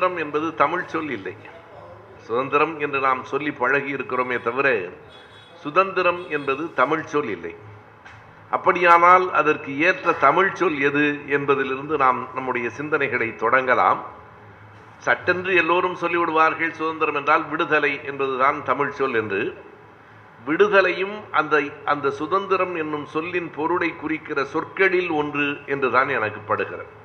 சுதந்திரம் என்பது தமிழ் சொல் இல்லை. சுதந்திரம் என்று நாம் சொல்லி பழகி இருக்கிறோமே தவிர சுதந்திரம் என்பது தமிழ் சொல் இல்லை. அப்படியானால் அதற்கு ஏற்ற தமிழ் சொல் எது என்பதிலிருந்து நாம் நம்முடைய சிந்தனைகளை தொடங்கலாம். சட்டென்று எல்லோரும் சொல்லிவிடுவார்கள் சுதந்திரம் என்றால் விடுதலை என்பதுதான் தமிழ் சொல் என்று. விடுதலையும் அந்த அந்த சுதந்திரம் என்னும் சொல்லின் பொருளை குறிக்கிற சொற்களில் ஒன்று என்றுதான் எனக்கு படுகிறது.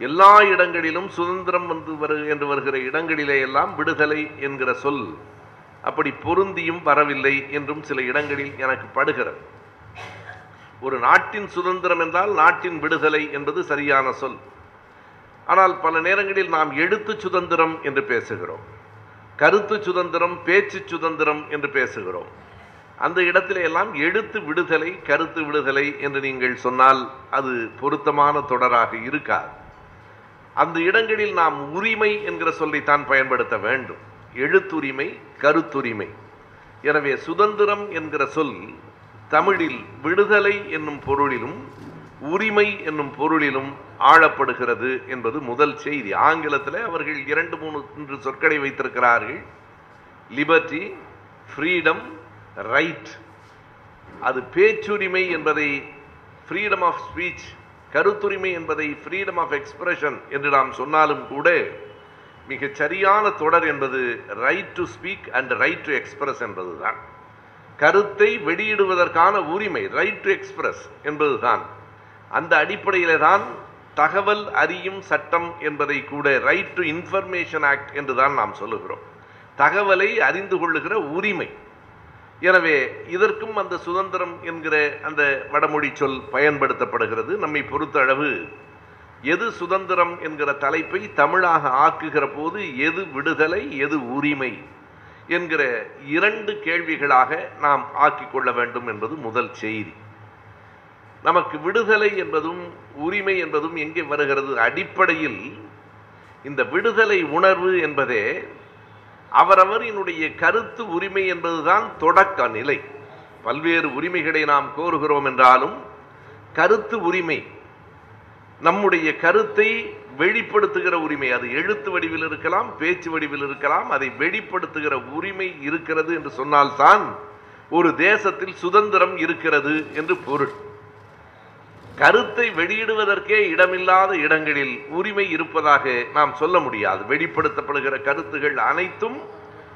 எல்லா இடங்களிலும் சுதந்திரம் வந்து வரு என்று வருகிற இடங்களிலே எல்லாம் விடுதலை என்கிற சொல் அப்படி பொருந்தியும் வரவில்லை என்றும் சில இடங்களில் எனக்கு படுகிறது. ஒரு நாட்டின் சுதந்திரம் என்றால் நாட்டின் விடுதலை என்பது சரியான சொல். ஆனால் பல நேரங்களில் நாம் எழுத்து சுதந்திரம் என்று பேசுகிறோம் கருத்து சுதந்திரம் பேச்சு சுதந்திரம் என்று பேசுகிறோம். அந்த இடத்திலே எல்லாம் எழுத்து விடுதலை கருத்து விடுதலை என்று நீங்கள் சொன்னால் அது பொருத்தமான தொடராக இருக்காது. அந்த இடங்களில் நாம் உரிமை என்கிற சொல்லைத்தான் பயன்படுத்த வேண்டும். எழுத்துரிமை கருத்துரிமை. எனவே சுதந்திரம் என்கிற சொல் தமிழில் விடுதலை என்னும் பொருளிலும் உரிமை என்னும் பொருளிலும் ஆழப்படுகிறது என்பது முதல் செய்தி. ஆங்கிலத்தில் அவர்கள் இரண்டு மூணு என்று சொற்களை வைத்திருக்கிறார்கள். லிபர்டி ஃப்ரீடம் ரைட் அது பேச்சுரிமை என்பதை ஃப்ரீடம் ஆஃப் ஸ்பீச் கருத்துரிமை என்பதை ஃப்ரீடம் ஆஃப் எக்ஸ்பிரஷன் என்று நாம் சொன்னாலும் கூட மிகச் சரியான தொடர் என்பது right to speak and right to express என்பதுதான். கருத்தை வெளியிடுவதற்கான உரிமை ரைட் டு எக்ஸ்பிரஸ் என்பதுதான். அந்த அடிப்படையிலே தான் தகவல் அறியும் சட்டம் என்பதை கூட ரைட் டு இன்ஃபர்மேஷன் ஆக்ட் என்றுதான் நாம் சொல்லுகிறோம். தகவலை அறிந்து கொள்ளுகிற உரிமை. எனவே இதற்கும் அந்த சுதந்திரம் என்கிற அந்த வடமொழி சொல் பயன்படுத்தப்படுகிறது. நம்மை பொறுத்தளவு எது சுதந்திரம் என்கிற தலைப்பை தமிழாக ஆக்குகிற போது எது விடுதலை எது உரிமை என்கிற இரண்டு கேள்விகளாக நாம் ஆக்கிக் கொள்ள வேண்டும் என்பது முதல் செய்தி. நமக்கு விடுதலை என்பதும் உரிமை என்பதும் எங்கே வருகிறது? அடிப்படையில் இந்த விடுதலை உணர்வு என்பதே அவரவரினுடைய கருத்து உரிமை என்பதுதான் தொடக்க நிலை. பல்வேறு உரிமைகளை நாம் கோருகிறோம் என்றாலும் கருத்து உரிமை நம்முடைய கருத்தை வெளிப்படுத்துகிற உரிமை அது எழுத்து வடிவில் இருக்கலாம் பேச்சு வடிவில் இருக்கலாம் அதை வெளிப்படுத்துகிற உரிமை இருக்கிறது என்று சொன்னால்தான் ஒரு தேசத்தில் சுதந்திரம் இருக்கிறது என்று பொருள். கருத்தை வெளியிடுவதற்கே இடமில்லாத இடங்களில் உரிமை இருப்பதாக நாம் சொல்ல முடியாது. வெளிப்படுத்தப்படுகிற கருத்துகள் அனைத்தும்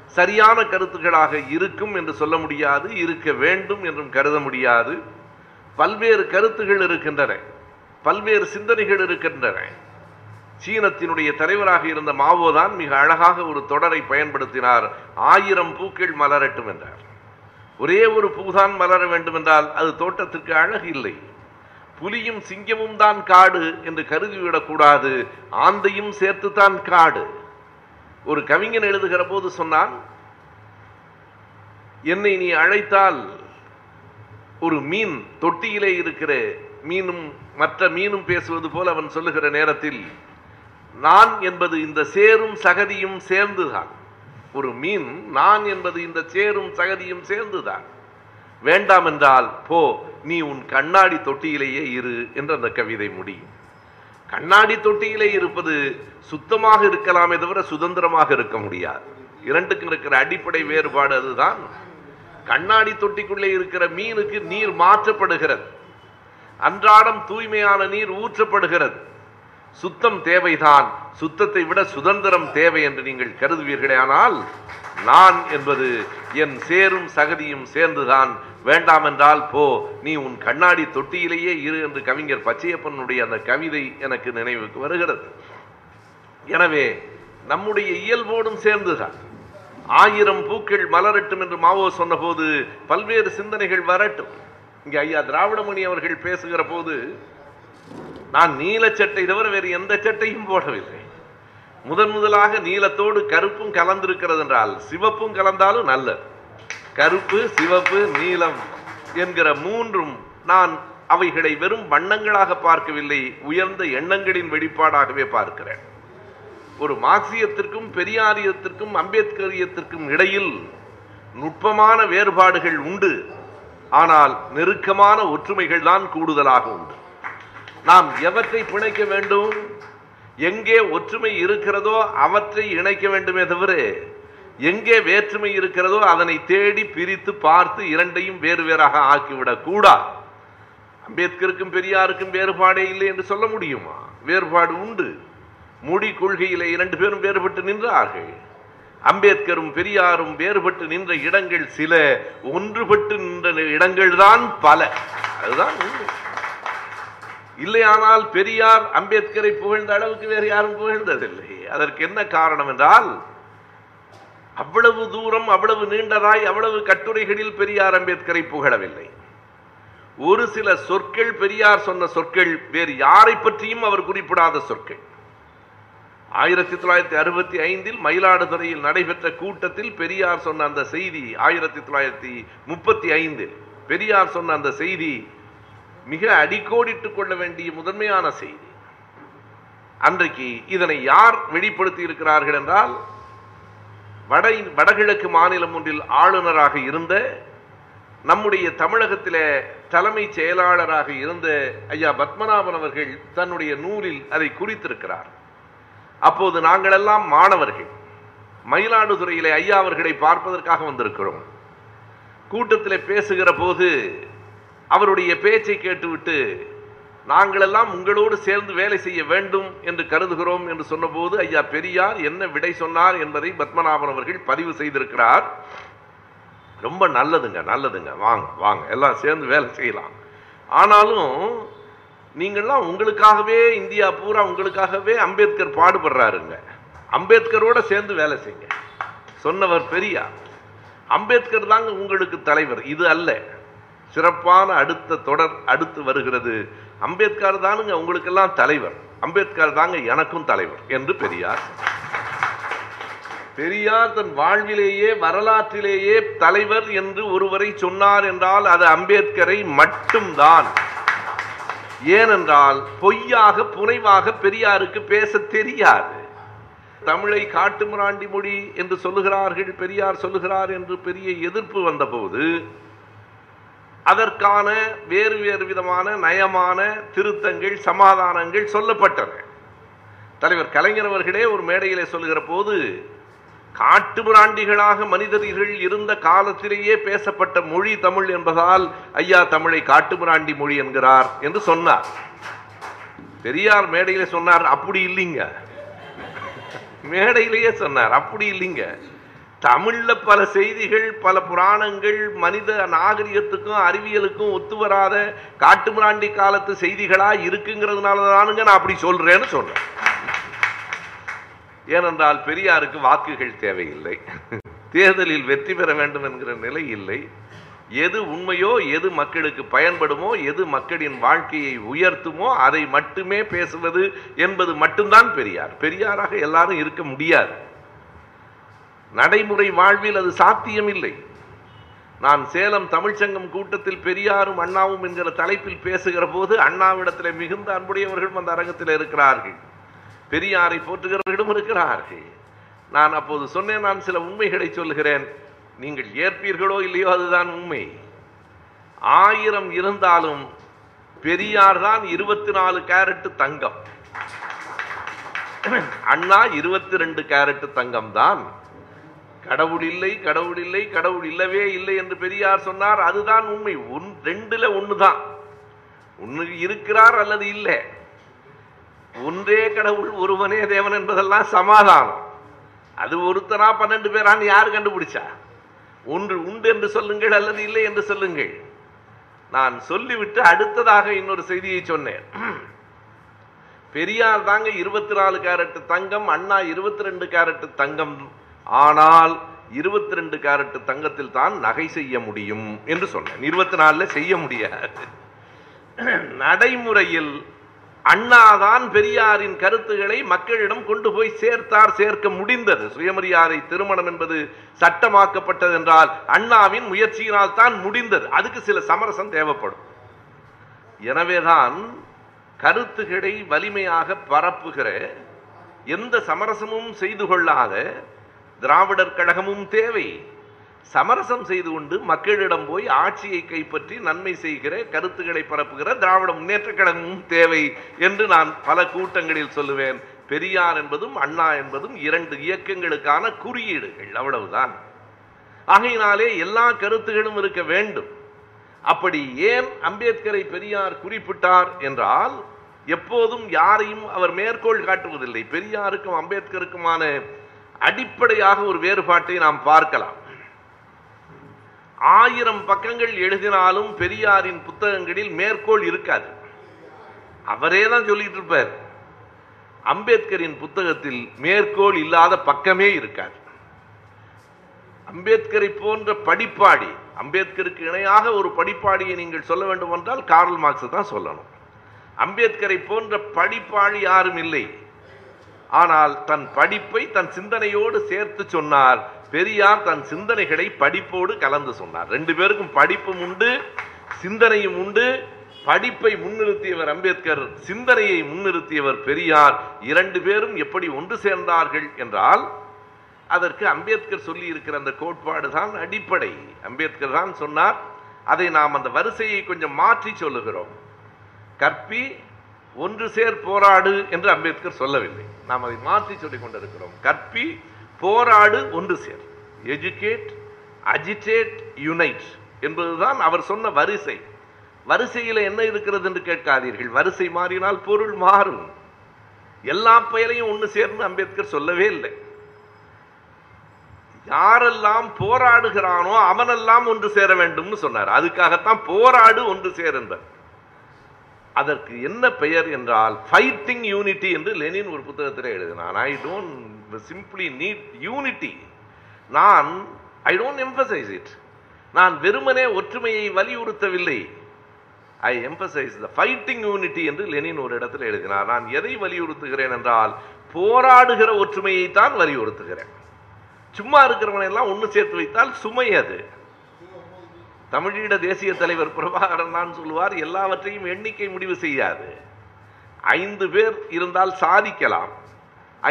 சரியான கருத்துக்களாக இருக்கும் என்று சொல்ல முடியாது இருக்க வேண்டும் என்றும் கருத முடியாது. பல்வேறு கருத்துகள் இருக்கின்றன. பல்வேறு சிந்தனைகள் இருக்கின்றன. சீனத்தினுடைய தலைவராக இருந்த மாவோ தான் மிக அழகாக ஒரு தொடரை பயன்படுத்தினார். ஆயிரம் பூக்கள் மலரட்டும் என்றார். ஒரே ஒரு பூதான் மலர வேண்டும் என்றால் அது தோட்டத்திற்கு அழகு இல்லை. புலியும் சிங்கமும் தான் காடு என்று கருதிவிடக்கூடாது. ஆந்தையும் சேர்த்துத்தான் காடு. ஒரு கவிஞன் எழுதுகிற போது சொன்னான் என்னை நீ அழைத்தால் ஒரு மீன் தொட்டியிலே இருக்கிற. மீனும் மற்ற மீனும் பேசுவது போல அவன் சொல்லுகிற நேரத்தில் நான் என்பது இந்த சேரும் சகதியும் சேர்ந்துதான். ஒரு மீன் நான் என்பது இந்த சேரும் சகதியும் சேர்ந்துதான். வேண்டாம் என்றால் போ நீ உன் கண்ணாடி தொட்டியிலேயே இரு என்று அந்த கவிதை முடியும் கண்ணாடி தொட்டியிலே இருப்பது சுத்தமாக இருக்கலாமே தவிர சுதந்திரமாக இருக்க முடியாது. இரண்டுக்கும் இருக்கிற அடிப்படை வேறுபாடு அதுதான். கண்ணாடி தொட்டிக்குள்ளே இருக்கிற மீனுக்கு நீர் மாற்றப்படுகிறது. அன்றாடம் தூய்மையான நீர் ஊற்றப்படுகிறது. சுத்தம் தேவைதான். சுத்தத்தை விட சுதந்திரம் தேவை என்று நீங்கள் கருதுவீர்களே ஆனால் நான் என்பது என் சேரும் சகதியும் சேர்ந்துதான். வேண்டாம் என்றால் போ நீ உன் கண்ணாடி தொட்டியிலேயே இரு என்று கவிஞர் பச்சையப்பனுடைய அந்த கவிதை எனக்கு நினைவுக்கு வருகிறது. எனவே நம்முடைய இயல்போடும் சேர்ந்துதான். ஆயிரம் பூக்கள் மலரட்டும் என்று மாவோ சொன்னபோது பல்வேறு சிந்தனைகள் வரட்டும். இங்கே ஐயா திராவிடமணி அவர்கள் பேசுகிற போது நான் நீல சட்டை தவிர வேறு எந்த சட்டையும் போடவில்லை. முதன் முதலாக நீலத்தோடு கருப்பும் கலந்திருக்கிறது என்றால் சிவப்பும் கலந்தாலும் நல்ல கருப்பு சிவப்பு நீலம் என்கிற மூன்றும் நான் அவைகளை வெறும் வண்ணங்களாக பார்க்கவில்லை உயர்ந்த எண்ணங்களின் வெளிப்பாடாகவே பார்க்கிறேன். ஒரு மார்க்சியத்திற்கும் பெரியாரியத்திற்கும் அம்பேத்கரியத்திற்கும் இடையில் நுட்பமான வேறுபாடுகள் உண்டு. ஆனால் நெருக்கமான ஒற்றுமைகள் தான் கூடுதலாக உண்டு. நாம் எவற்றை பிணைக்க வேண்டும்? எங்கே ஒற்றுமை இருக்கிறதோ அவற்றை இணைக்க வேண்டுமே தவிர எங்கே வேற்றுமை இருக்கிறதோ அதனை தேடி பிரித்து பார்த்து இரண்டையும் வேறு வேறாக ஆக்கிவிடக் கூடாது. அம்பேத்கருக்கும் பெரியாருக்கும் வேறுபாடே இல்லை என்று சொல்ல முடியுமா? வேறுபாடு உண்டு. முடி கொள்கையிலே இரண்டு பேரும் வேறுபட்டு நின்றார்கள். அம்பேத்கரும் பெரியாரும் வேறுபட்டு நின்ற இடங்கள் சில ஒன்றுபட்டு நின்ற இடங்கள் தான் பல. அதுதான் உண்மை. இல்லையானால் பெரியார் அம்பேத்கரை புகழ்ந்த அளவுக்கு வேறு யாரும் புகழ்ந்ததில்லை. அதற்கு என்ன காரணம் என்றால் அவ்வளவு தூரம் அவ்வளவு நீண்டதாய் அவ்வளவு கட்டுரைகளில் பெரியார் அம்பேத்கரை புகழவில்லை. ஒரு சில சொற்கள் பெரியார் சொன்ன சொற்கள் வேறு யாரை பற்றியும் அவர் குறிப்பிடாத சொற்கள். ஆயிரத்தி தொள்ளாயிரத்தி அறுபத்தி ஐந்தில் மயிலாடுதுறையில் நடைபெற்ற கூட்டத்தில் பெரியார் சொன்ன அந்த செய்தி ஆயிரத்தி தொள்ளாயிரத்தி முப்பத்தி ஐந்தில் பெரியார் சொன்ன அந்த செய்தி மிக அடிக்கோடிட்டுக் கொள்ள வேண்டிய முதன்மையான செய்தி. அன்றைக்கு இதனை யார் வெளிப்படுத்தி இருக்கிறார்கள் என்றால் வட வடகிழக்கு மாநிலம் ஒன்றில் ஆளுநராக இருந்த நம்முடைய தமிழகத்தில் தலைமை செயலாளராக இருந்த ஐயா பத்மநாபன் அவர்கள் தன்னுடைய நூலில் அதை குறித்திருக்கிறார். அப்போது நாங்களெல்லாம் மாணவர்கள். மயிலாடுதுறையிலே ஐயா அவர்களை பார்ப்பதற்காக வந்திருக்கிறோம். கூட்டத்தில் பேசுகிற போது அவருடைய பேச்சை கேட்டுவிட்டு நாங்களெல்லாம் உங்களோடு சேர்ந்து வேலை செய்ய வேண்டும் என்று கருதுகிறோம் என்று சொன்னபோது ஐயா பெரியார் என்ன விடை சொன்னார் என்பதை பத்மநாபன் அவர்கள் பதிவு செய்திருக்கிறார். ரொம்ப நல்லதுங்க நல்லதுங்க. வாங்க வாங்க. எல்லாம் சேர்ந்து வேலை செய்யலாம். ஆனாலும் நீங்கள்லாம் உங்களுக்காகவே இந்தியா பூரா உங்களுக்காகவே அம்பேத்கர் பாடுபடுறாருங்க. அம்பேத்கரோட சேர்ந்து வேலை செய்யுங்க. சொன்னவர் பெரியார். அம்பேத்கர் தாங்க உங்களுக்கு தலைவர். இது அல்ல. சிறப்பான அடுத்த தொடர் அடுத்து வருகிறது. அம்பேத்கர் தானுங்க உங்களுக்கெல்லாம் தலைவர். அம்பேத்கர் தாங்க எனக்கும் தலைவர் என்று பெரியார். பெரியார் தன் வாழ்விலேயே வரலாற்றிலேயே தலைவர் என்று ஒருவரை சொன்னார் என்றால் அது அம்பேத்கரை மட்டும்தான். ஏனென்றால் பொய்யாக புனைவாக பெரியாருக்கு பேச தெரியாது. தமிழை காட்டுமிராண்டி மொழி என்று சொல்லுகிறார்கள் பெரியார் சொல்லுகிறார் என்று பெரிய எதிர்ப்பு வந்தபோது அதற்கான வேறு வேறு விதமான நயமான திருத்தங்கள் சமாதானங்கள் சொல்லப்பட்டன. தலைவர் கலைஞர் அவர்களே ஒரு மேடையிலே சொல்லுகிற போது காட்டுமிராண்டிகளாக மனிதர்கள் இருந்த காலத்திலேயே பேசப்பட்ட மொழி தமிழ் என்பதால் ஐயா தமிழை காட்டுமிராண்டி மொழி என்கிறார் என்று சொன்னார். பெரியார் மேடையிலே சொன்னார் அப்படி இல்லைங்க. மேடையிலேயே சொன்னார் அப்படி இல்லைங்க. தமிழ்ல பல செய்திகள் பல புராணங்கள் மனித நாகரிகத்துக்கும் அறிவியலுக்கும் ஒத்து வராத காட்டுமிராண்டி காலத்து செய்திகளா இருக்குங்கிறதுனால தானுங்க நான் அப்படி சொல்றேன்னு சொல்றேன். ஏனென்றால் பெரியாருக்கு வாக்குகள் தேவையில்லை. தேர்தலில் வெற்றி பெற வேண்டும் என்கிற நிலை இல்லை. எது உண்மையோ எது மக்களுக்கு பயன்படுமோ எது மக்களின் வாழ்க்கையை உயர்த்துமோ அதை மட்டுமே பேசுவது என்பது மட்டும்தான் பெரியார். பெரியாராக எல்லாரும் இருக்க முடியாது. நடைமுறை வாழ்வில் அது சாத்தியமில்லை. நான் சேலம் தமிழ்ச்சங்கம் கூட்டத்தில் பெரியாரும் அண்ணாவும் என்கிற தலைப்பில் பேசுகிற போது அண்ணாவிடத்தில் மிகுந்த அன்புடையவர்களும் அந்த அரங்கத்தில் இருக்கிறார்கள். பெரியாரை போற்றுகிறவர்களும் இருக்கிறார்கள். நான் அப்போது சொன்னேன் நான் சில உண்மைகளை சொல்லுகிறேன் நீங்கள் ஏற்பீர்களோ இல்லையோ அதுதான் உண்மை. ஆயிரம் இருந்தாலும் பெரியார் தான் இருபத்தி நாலு கேரட்டு தங்கம். அண்ணா இருபத்தி ரெண்டு கேரட்டு தங்கம் தான். கடவுள் இல்லை கடவுள் இல்லை கடவுள் இல்லவே இல்லை என்று பெரியார் சொன்னார். அதுதான் உண்மை. ஒன் ரெண்டுல ஒண்ணுதான். ஒன்று இருக்கிறார் அல்லது இல்லை. ஒன்றே கடவுள் ஒருவனே தேவன் என்பதெல்லாம் சமாதானம். அது ஒருத்தனா பன்னெண்டு பேரான்னு யார் கண்டுபிடிச்சா? ஒன்று உண்டு என்று சொல்லுங்கள் அல்லது இல்லை என்று சொல்லுங்கள். நான் சொல்லிவிட்டு அடுத்ததாக இன்னொரு செய்தியை சொன்னேன். பெரியார் தாங்க இருபத்தி நாலு கேரட்டு தங்கம் அண்ணா இருபத்தி ரெண்டு கேரட்டு தங்கம் ஆனால் இருபத்தி ரெண்டு கேரட் தங்கத்தில் தான் நகை செய்ய முடியும் என்று சொன்னேன். இருபத்தி நாலில் செய்ய முடியாது. நடைமுறையில் அண்ணாதான் பெரியாரின் கருத்துக்களை மக்களிடம் கொண்டு போய் சேர்த்தார் சேர்க்க முடிந்தது. சுயமரியாதை திருமணம் என்பது சட்டமாக்கப்பட்டது என்றால் அண்ணாவின் முயற்சியினால் தான் முடிந்தது. அதுக்கு சில சமரசம் தேவைப்படும். எனவேதான் கருத்துக்களை வலிமையாக பரப்புகிற எந்த சமரசமும் செய்து கொள்ளாத திராவிடர் கழகமும் தேவை. சமரசம் செய்து கொண்டு மக்களிடம் போய் ஆட்சியை கைப்பற்றி நன்மை செய்கிற கருத்துக்களை பரப்புகிற திராவிட முன்னேற்ற கழகமும் தேவை என்று நான் பல கூட்டங்களில் சொல்லுவேன். பெரியார் என்பதும் அண்ணா என்பதும் இரண்டு இயக்கங்களுக்கான குறியீடுகள் அவ்வளவுதான். ஆகையினாலே எல்லா கருத்துகளும் இருக்க வேண்டும். அப்படி ஏன் அம்பேத்கரை பெரியார் குறிப்பிட்டார் என்றால் எப்போதும் யாரையும் அவர் மேற்கோள் காட்டுவதில்லை. பெரியாருக்கும் அம்பேத்கருக்குமான அடிப்படையாக ஒரு வேறுபாட்டை நாம் பார்க்கலாம். ஆயிரம் பக்கங்கள் எழுதினாலும் பெரியாரின் புத்தகங்களில் மேற்கோள் இருக்காது. அவரே தான் சொல்லிட்டு இருப்பார். அம்பேத்கரின் புத்தகத்தில் மேற்கோள் இல்லாத பக்கமே இருக்காது. அம்பேத்கரை போன்ற படிப்பாடி அம்பேத்கருக்கு இணையாக ஒரு படிப்பாடியை நீங்கள் சொல்ல வேண்டும் என்றால் கார்ல் மார்க்ஸ் தான் சொல்லணும். அம்பேத்கரை போன்ற படிப்பாளி யாரும் இல்லை. ஆனால் தன் படிப்பை தன் சிந்தனையோடு சேர்த்து சொன்னார். பெரியார் தன் சிந்தனைகளை படிப்போடு கலந்து சொன்னார். ரெண்டு பேருக்கும் படிப்பும் உண்டு சிந்தனையும் உண்டு. படிப்பை முன்னிறுத்தியவர் அம்பேத்கர் சிந்தனையை முன்னிறுத்தியவர் பெரியார். இரண்டு பேரும் எப்படி ஒன்று சேர்ந்தார்கள் என்றால் அதற்கு அம்பேத்கர் சொல்லி இருக்கிற அந்த கோட்பாடு தான் அடிப்படை. அம்பேத்கர் தான் சொன்னார் அதை நாம் அந்த வரிசையை கொஞ்சம் மாற்றி சொல்லுகிறோம். கற்பி ஒன்று சேர் போராடு என்று அம்பேத்கர் சொல்லவில்லை. நாம் அதை மாற்றி சொல்லிக் கொண்டிருக்கிறோம். கற்பி போராடு ஒன்று சேர். எஜுகேட் அஜிடேட் யுனைட் என்பதுதான் அவர் சொன்ன வரிசை. வரிசையில் என்ன இருக்கிறது என்று கேட்காதீர்கள். வரிசை மாறினால் பொருள் மாறும். எல்லா பெயரையும் ஒன்று சேர்ந்து அம்பேத்கர் சொல்லவே இல்லை. யாரெல்லாம் போராடுகிறானோ அவனெல்லாம் ஒன்று சேர வேண்டும்னு சொன்னார். அதுக்காகத்தான் போராடு ஒன்று சேர் என்றார். அதற்கு என்ன பெயர் என்றால் ஃபைட்டிங் யூனிட்டி என்று லெனின் ஒரு புத்தகத்தில் எழுதினான். I don't simply need unity நான் ஐ டோன்ட் எம்பசைஸ் இட் நான் வெறுமனே ஒற்றுமையை வலியுறுத்தவில்லை. I emphasise the fighting unity என்று லெனின் ஒரு இடத்தில் எழுதினார் நான் எதை வலியுறுத்துகிறேன் என்றால் போராடுகிற ஒற்றுமையை தான் வலியுறுத்துகிறேன். சும்மா இருக்கிறவனை எல்லாம் ஒன்று சேர்த்து வைத்தால் சுமை அது. தமிழீழ தேசிய தலைவர் பிரபாகரன் தான் சொல்லுவார் எல்லாவற்றையும் எண்ணிக்கை முடிவு செய்யாது. ஐந்து பேர் இருந்தால் சாதிக்கலாம்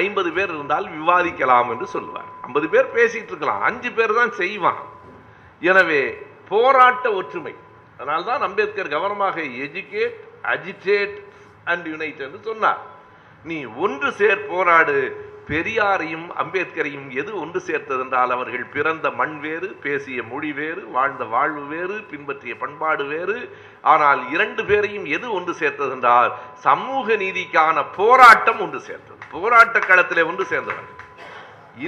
ஐம்பது பேர் இருந்தால் விவாதிக்கலாம் என்று சொல்லுவார். ஐம்பது பேர் பேசிட்டு இருக்கலாம் அஞ்சு பேர் தான் செய்வான். எனவே போராட்ட ஒற்றுமை. அதனால்தான் அம்பேத்கர் கவனமாக எஜுகேட் அஜிடேட் அண்ட் யுனைட் என்று சொன்னார். நீ ஒன்று சேர் போராடு பெரியாரையும் அம்பேத்கரையும் எது ஒன்று சேர்த்தது என்றால் அவர்கள் பிறந்த மண் வேறு பேசிய மொழி வேறு வாழ்ந்த வாழ்வு வேறு பின்பற்றிய பண்பாடு வேறு. ஆனால் இரண்டு பேரையும் எது ஒன்று சேர்த்தது என்றால் சமூக நீதிக்கான போராட்டம் ஒன்று சேர்த்தது. போராட்ட களத்திலே ஒன்று சேர்ந்தவர்கள்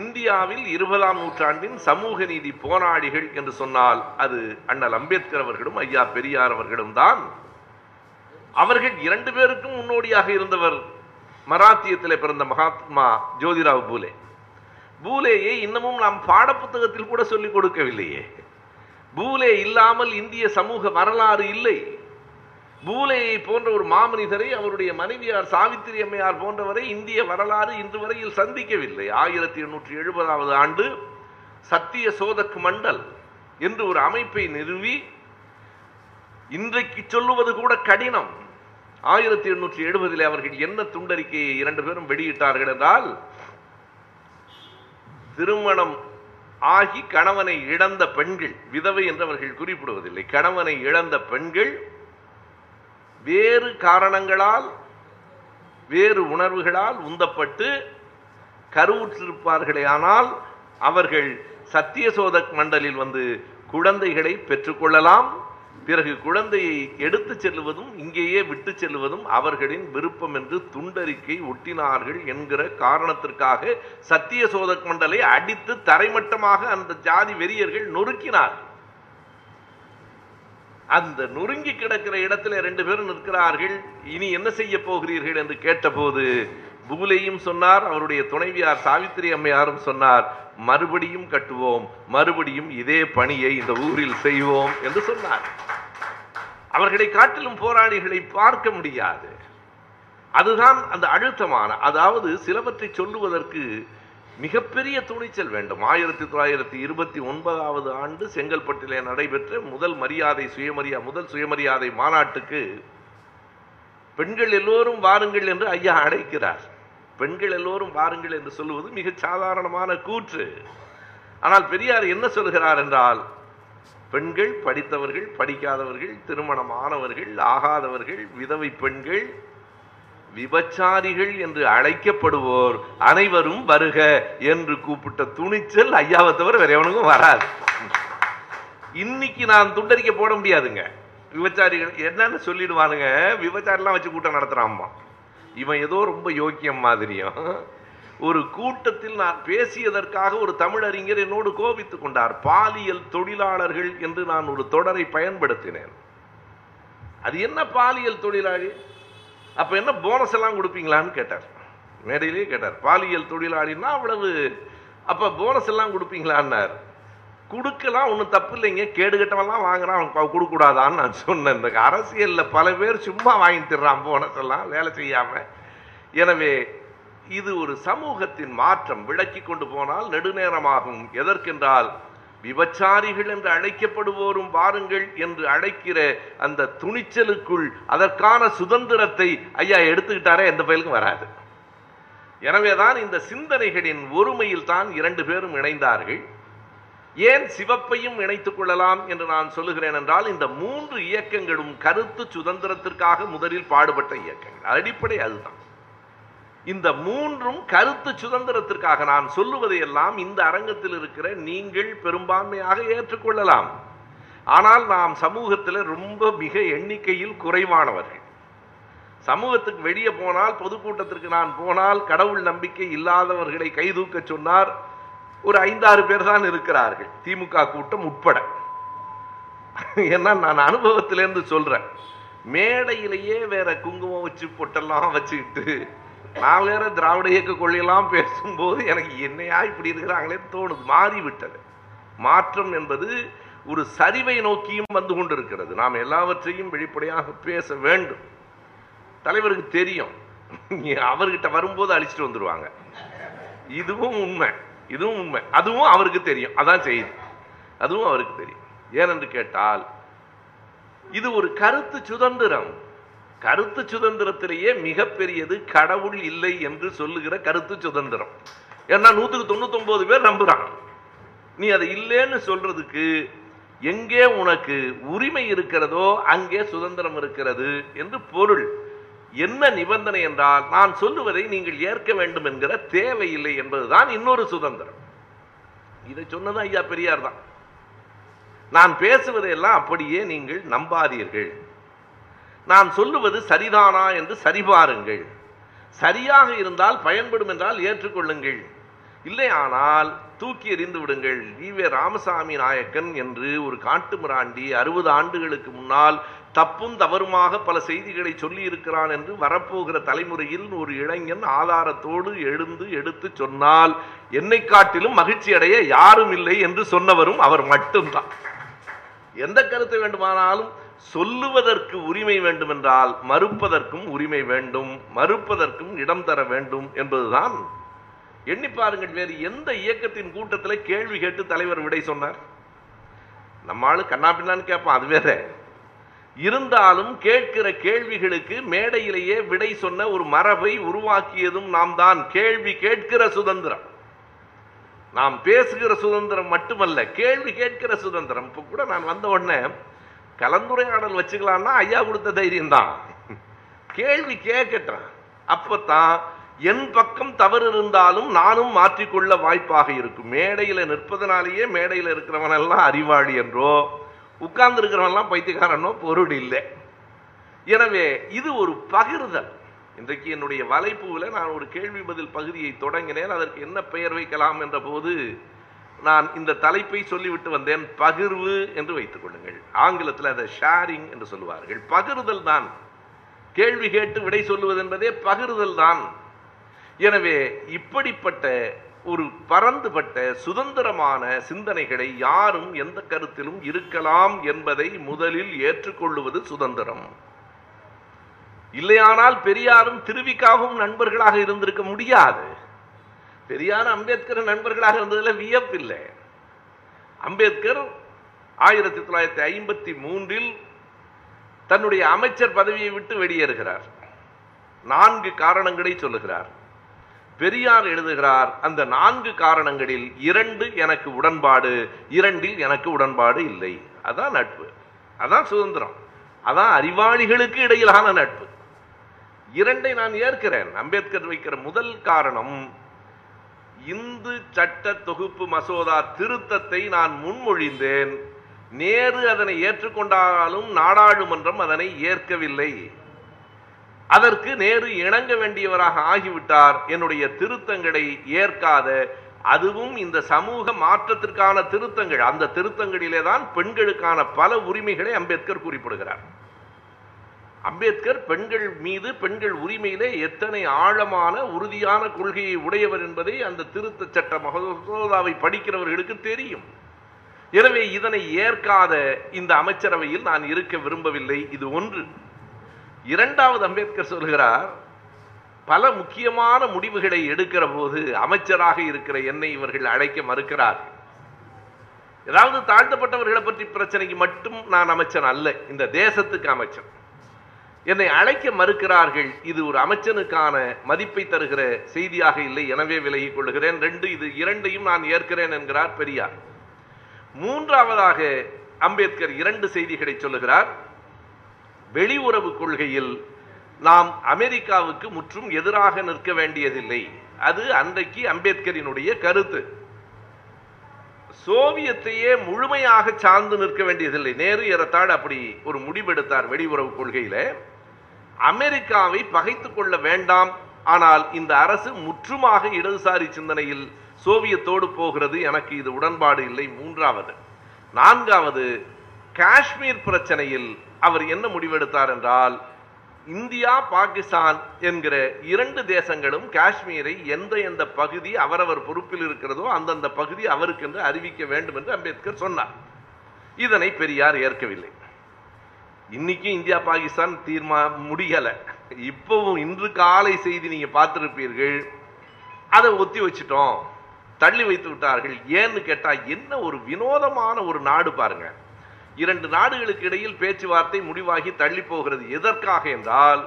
இந்தியாவில் இருபதாம் நூற்றாண்டின் சமூக நீதி போராளிகள் என்று சொன்னால் அது அண்ணல் அம்பேத்கர் அவர்களும் ஐயா பெரியார் அவர்களும் தான். அவர்கள் இரண்டு பேருக்கும் முன்னோடியாக இருந்தவர். மராத்தியத்தில் பிறந்த மகாத்மா ஜோதிராவ் பூலே. பூலேயை இன்னமும் நாம் பாடப்புத்தகத்தில் கூட சொல்லிக் கொடுக்கவில்லையே. பூலே இல்லாமல் இந்திய சமூக வரலாறு இல்லை. பூலேயை போன்ற ஒரு மாமனிதரை அவருடைய மனைவியார் சாவித்திரி அம்மையார் போன்றவரை இந்திய வரலாறு இன்று வரையில் சந்திக்கவில்லை. ஆயிரத்தி எண்ணூற்றி எழுபதாவது ஆண்டு சத்திய சோதக் மண்டல் என்று ஒரு அமைப்பை நிறுவி இன்றைக்கு சொல்லுவது கூட கடினம். ஆயிரத்தி எண்ணூற்றி எழுபதில் அவர்கள் என்ன துண்டறிக்கையை இரண்டு பேரும் வெளியிட்டார்கள் என்றால் திருமணம் ஆகி கணவனை இழந்த பெண்கள் விதவை என்று அவர்கள் குறிப்பிடுவதில்லை கணவனை இழந்த பெண்கள் வேறு காரணங்களால் வேறு உணர்வுகளால் உந்தப்பட்டு கருவுற்றிருப்பார்களே ஆனால் அவர்கள் சத்தியசோதக் மண்டலில் வந்து குழந்தைகளை பெற்றுக்கொள்ளலாம் பிறகு குழந்தையை எடுத்து செல்லுவதும் இங்கேயே விட்டு செல்லுவதும் அவர்களின் விருப்பம் என்று துண்டறிக்கை ஒட்டினார்கள் என்கிற காரணத்திற்காக சத்திய சோதக் மண்டலை அடித்து தரைமட்டமாக அந்த ஜாதி வெறியர்கள் நொறுக்கினார். அந்த நொறுங்கி கிடக்கிற இடத்துல ரெண்டு பேரும் நிற்கிறார்கள். இனி என்ன செய்ய போகிறீர்கள் என்று கேட்டபோது பூலையும் சொன்னார் அவருடைய துணைவியார் சாவித்திரி அம்மையாரும் சொன்னார் மறுபடியும் கட்டுவோம் மறுபடியும் இதே பணியை இந்த ஊரில் செய்வோம் என்று சொன்னார். அவர்களை காட்டிலும் போராளிகளை பார்க்க முடியாது. அதுதான் அந்த அழுத்தமான அதாவது சிலவற்றை சொல்லுவதற்கு மிகப்பெரிய துணிச்சல் வேண்டும். ஆயிரத்தி தொள்ளாயிரத்தி இருபத்தி ஒன்பதாவது ஆண்டு செங்கல்பட்டிலே நடைபெற்ற முதல் மரியாதை சுயமரியா முதல் சுயமரியாதை மாநாட்டுக்கு பெண்கள் எல்லோரும் வாருங்கள் என்று ஐயா அழைக்கிறார். பெண்கள் எல்லோரும் வாருங்கள் என்று சொல்லுவது மிக சாதாரணமான கூற்று. ஆனால் பெரியார் என்ன சொல்கிறார் என்றால் பெண்கள் படித்தவர்கள் படிக்காதவர்கள் திருமணமானவர்கள் ஆகாதவர்கள் விதவை பெண்கள் விபச்சாரிகள் என்று அழைக்கப்படுவோர் அனைவரும் வருக என்று கூப்பிட்ட துணிச்சல் ஐயாவை தவிர வேற எவனுக்கும் வராது. இன்னைக்கு நான் துண்டறிக்க போட முடியாதுங்க. விபச்சாரிகள் என்னன்னு சொல்லிடுவானுங்க. விபச்சாரிலாம் வச்சு கூட்டம் நடத்துகிறாம்மா இவன் ஏதோ ரொம்ப யோக்கியம் மாதிரியும் ஒரு கூட்டத்தில் நான் பேசியதற்காக ஒரு தமிழறிஞர் என்னோடு கோபித்து கொண்டார். பாலியல் தொழிலாளர்கள் என்று நான் ஒரு தொடரை பயன்படுத்தினேன். அது என்ன பாலியல் தொழிலாளி? அப்போ என்ன போனஸ் எல்லாம் கொடுப்பீங்களான்னு கேட்டார். மேடையிலேயே கேட்டார். பாலியல் தொழிலாளின்னா அவ்வளவு அப்போ போனஸ் எல்லாம் கொடுப்பீங்களான்னார். கொடுக்கலாம் ஒன்றும் தப்பு இல்லைங்க. கேடுகட்டவெல்லாம் வாங்குறான் அவன் கொடுக்கூடாதான்னு கொடுக்கக்கூடாதான்னு நான் சொன்னேன். இந்த அரசியலில் பல பேர் சும்மா வாங்கி திடுறான் போனஸ் வேலை செய்யாமல் எனவே இது ஒரு சமூகத்தின் மாற்றம். விளக்கி கொண்டு போனால் நெடுநேரமாகும். எதற்கென்றால் விபச்சாரிகள் என்று அழைக்கப்படுவோரும் வாருங்கள் என்று அழைக்கிற அந்த துணிச்சலுக்குள் அதற்கான சுதந்திரத்தை ஐயா எடுத்துக்கிட்டாரே எந்த பயலுக்கும் வராது. எனவேதான் இந்த சிந்தனைகளின் ஒருமையில் தான் இரண்டு பேரும் இணைந்தார்கள். ஏன் சிவப்பையும் இணைத்துக் கொள்ளலாம் என்று நான் சொல்லுகிறேன் என்றால் இந்த மூன்று இயக்கங்களும் கருத்து சுதந்திரத்திற்காக முதலில் பாடுபட்ட இயக்கங்கள். அடிப்படை அதுதான். இந்த மூன்றும் கருத்து சுதந்திரத்திற்காக நான் சொல்லுவதையெல்லாம் இந்த அரங்கத்தில் இருக்கிற நீங்கள் பெரும்பான்மையாக ஏற்றுக்கொள்ளலாம். ஆனால் நாம் சமூகத்தில் ரொம்ப மிக எண்ணிக்கையில் குறைவானவர்கள். சமூகத்துக்கு வெளியே போனால் பொதுக்கூட்டத்திற்கு நான் போனால் கடவுள் நம்பிக்கை இல்லாதவர்களை கைதூக்க சொன்னார். ஒரு ஐந்தாறு பேர் தான் இருக்கிறார்கள். திமுக கூட்டம் உட்பட. ஏன்னா நான் அனுபவத்திலேருந்து சொல்றேன். மேடையிலேயே வேற குங்குமம் வச்சு பொட்டெல்லாம் வச்சுக்கிட்டு நான் வேற திராவிட இயக்க கொள்ளையெல்லாம் பேசும்போது எனக்கு என்னையா இப்படி இருக்கிறாங்களே தோணுது. மாறிவிட்டது. மாற்றம் என்பது ஒரு சரிவை நோக்கியும் வந்து கொண்டிருக்கிறது. நாம் எல்லாவற்றையும் வெளிப்படையாக பேச வேண்டும். தலைவருக்கு தெரியும். அவர்கிட்ட வரும்போது அழிச்சிட்டு வந்துடுவாங்க இதுவும் உண்மை. இதுவும் உண்மை. அதுவும் அவருக்கு தெரியும். அதான் செய்தி. அதுவும் அவருக்கு தெரியும். ஏனென்று கேட்டால் இது ஒரு கருத்து சுதந்திரம். கருத்து சுதந்திரத்திலேயே மிகப்பெரியது கடவுள் இல்லை என்று சொல்லுகிற கருத்து சுதந்திரம். ஏன்னா நூற்றுக்கு தொண்ணூத்தொம்பது பேர் நம்புகிறான் நீ அதை இல்லைன்னு சொல்றதுக்கு எங்கே உனக்கு உரிமை இருக்கிறதோ அங்கே சுதந்திரம் இருக்கிறது என்று பொருள். என்ன நிபந்தனை என்றால் நான் சொல்லுவதை நீங்கள் ஏற்க வேண்டும் என்கிற தேவையில்லை என்பதுதான் இன்னொரு சுதந்திரம். இதை சொன்னது ஐயா பெரியார் தான். நான் பேசுவதையெல்லாம் அப்படியே நீங்கள் நம்பாதீர்கள். நான் சொல்லுவது சரிதானா என்று சரிபாருங்கள். சரியாக இருந்தால் பயன்படும் என்றால் ஏற்றுக்கொள்ளுங்கள். இல்லையானால் தூக்கி எறிந்து விடுங்கள். ஈவே ராமசாமி நாயக்கன் என்று ஒரு காட்டு மிராண்டி அறுபது ஆண்டுகளுக்கு முன்னால் தப்பும் தவறுமாக பல செய்திகளை சொல்லி இருக்கிறான் என்று வரப்போகிற தலைமுறையில் ஒரு இளைஞன் ஆதாரத்தோடு எழுந்து எடுத்து சொன்னால் என்னை காட்டிலும் மகிழ்ச்சி அடைய யாரும் இல்லை என்று சொன்னவரும் அவர் மட்டும்தான். எந்த கருத்து வேண்டுமானாலும் சொல்லுவதற்கு உரிமை வேண்டுமென்றால் மறுப்பதற்கும் உரிமை வேண்டும் மறுப்பதற்கும் இடம் தர வேண்டும் என்பதுதான். எண்ணி பாருங்கள் வேறு எந்த இயக்கத்தின் கூட்டத்தில் கேள்வி கேட்டு தலைவர் விடை சொன்னார்? நம்ம கண்ணா பின்னான்னு கேட்பான் அது வேற. இருந்தாலும் கேட்கிற கேள்விகளுக்கு மேடையிலேயே விடை சொன்ன ஒரு மரபை உருவாக்கியதும் நாம் தான். கேள்வி கேட்கிற சுதந்திரம். நாம் பேசுகிற சுதந்திரம் மட்டுமல்ல கேள்வி கேட்கிற சுதந்திரம். இப்போ கூட நான் வந்த உடனே கலந்துரையாடல் வச்சுக்கலாம்னா ஐயா கொடுத்த தைரியம் தான் கேள்வி கேட்கட்டும். அப்பத்தான் என் பக்கம் தவறு இருந்தாலும் நானும் மாற்றிக்கொள்ள வாய்ப்பாக இருக்கும். மேடையில் நிற்பதனாலேயே மேடையில் இருக்கிறவனெல்லாம் அறிவாளி என்றோ உட்கார்ந்து இருக்கிறவன்லாம் பைத்தியக்காரனோ பொருள் இல்லை. எனவே இது ஒரு பகிர்தல். இன்றைக்கு என்னுடைய வலைப்பூவில் நான் ஒரு கேள்வி பதில் பகுதியை தொடங்கினேன். அதற்கு என்ன பெயர் வைக்கலாம் என்ற போது நான் இந்த தலைப்பை சொல்லிவிட்டு வந்தேன். பகிர்வு என்று வைத்துக் கொள்ளுங்கள். ஆங்கிலத்தில் அதை ஷேரிங் என்று சொல்லுவார்கள். பகிர்தல் தான். கேள்வி கேட்டு விடை சொல்லுவது என்பதே பகிர்தல் தான். எனவே இப்படிப்பட்ட ஒரு பரந்துபட்ட சுதந்திரமான சிந்தனைகளை யாரும் எந்த கருத்திலும் இருக்கலாம் என்பதை முதலில் ஏற்றுக்கொள்ளுவது சுதந்திரம். இல்லையானால் பெரியாரும் திருவிக்காவும் நண்பர்களாக இருந்திருக்க முடியாது. பெரியார் அம்பேத்கர் நண்பர்களாக இருந்ததில் வியப்பில்லை. அம்பேத்கர் ஆயிரத்தி தொள்ளாயிரத்தி ஐம்பத்தி மூன்றில் தன்னுடைய அமைச்சர் பதவியை விட்டு வெளியேறுகிறார். நான்கு காரணங்களை சொல்லுகிறார். பெரியார் எழுதுகிறார் அந்த நான்கு காரணங்களில் இரண்டு எனக்கு உடன்பாடு இரண்டில் எனக்கு உடன்பாடு இல்லை. அதான் நட்பு. அதான் சுதந்திரம். அதான் அறிவாளிகளுக்கு இடையிலான நட்பு. இரண்டை நான் ஏற்கிறேன். அம்பேத்கர் வைக்கிற முதல் காரணம் இந்து சட்ட தொகுப்பு மசோதா திருத்தத்தை நான் முன்மொழிந்தேன். நேரு அதனை ஏற்றுக்கொண்டாலும் நாடாளுமன்றம் அதனை ஏற்கவில்லை. அதற்கு நேரு இணங்க வேண்டியவராக ஆகிவிட்டார். என்னுடைய திருத்தங்களை ஏற்காத அதுவும் இந்த சமூக மாற்றத்திற்கான திருத்தங்கள். அந்த திருத்தங்களிலே தான் பெண்களுக்கான பல உரிமைகளை அம்பேத்கர் குறிப்பிடுகிறார். அம்பேத்கர் பெண்கள் மீது பெண்கள் உரிமையிலே எத்தனை ஆழமான உறுதியான கொள்கையை உடையவர் என்பதை அந்த திருத்த சட்ட மசோதாவை படிக்கிறவர்களுக்கு தெரியும். எனவே இதனை ஏற்காத இந்த அமைச்சரவையில் நான் இருக்க விரும்பவில்லை. இது ஒன்று. இரண்டாவது அம்பேத்கர் சொல்கிறார் பல முக்கியமான முடிவுகளை எடுக்கிற போது அமைச்சராக இருக்கிற என்னை இவர்கள் அழைக்க மறுக்கிறார்கள். ஏதாவது தாழ்த்தப்பட்டவர்களை பற்றி பிரச்சனைக்கு மட்டும் நான் அமைச்சன் அல்ல இந்த தேசத்துக்கு அமைச்சன். என்னை அழைக்க மறுக்கிறார்கள் இது ஒரு அமைச்சனுக்கான மதிப்பை தருகிற செய்தியாக இல்லை எனவே விலகிக் கொள்கிறேன் ரெண்டு இது இரண்டையும் நான் ஏற்கிறேன் என்கிறார் பெரியார். மூன்றாவதாக அம்பேத்கர் இரண்டு செய்திகளை சொல்லுகிறார். வெளியுறவு கொள்கையில் நாம் அமெரிக்காவுக்கு முற்றும் எதிராக நிற்க வேண்டியதில்லை. அது அன்றைக்கு அம்பேத்கரினுடைய கருத்து. சோவியத்தையே முழுமையாக சார்ந்து நிற்க வேண்டியதில்லை. நேரு ஏறத்தாடு அப்படி ஒரு முடிவெடுத்தார் வெளியுறவு கொள்கையில. அமெரிக்காவை பகைத்துக் கொள்ள வேண்டாம். ஆனால் இந்த அரசு முற்றுமாக இடதுசாரி சிந்தனையில் சோவியத்தோடு போகிறது. எனக்கு இது உடன்பாடு இல்லை. மூன்றாவது. நான்காவது காஷ்மீர் பிரச்சனையில் அவர் என்ன முடிவெடுத்தார் என்றால் இந்தியா பாகிஸ்தான் என்கிற இரண்டு தேசங்களும் காஷ்மீரை எந்த எந்த பகுதி அவரவர் பொறுப்பில் இருக்கிறதோ அந்தந்த பகுதி அவருக்கென்று அறிவிக்க வேண்டும் என்று அம்பேத்கர் சொன்னார். இதனை பெரியார் ஏற்கவில்லை. இன்னைக்கு இந்தியா பாகிஸ்தான் தீர்மா முடியலை. இப்பவும் இன்று காலை செய்தி நீங்க பார்த்திருப்பீர்கள். அதை ஒத்தி வச்சிட்டோம். தள்ளி வைத்து விட்டார்கள். ஏன்னு கேட்டா என்ன ஒரு வினோதமான ஒரு நாடு பாருங்க. இரண்டு நாடுகளுக்கு இடையில் பேச்சுவார்த்தை முடிவாகி தள்ளி போகிறது. எதற்காக என்றால்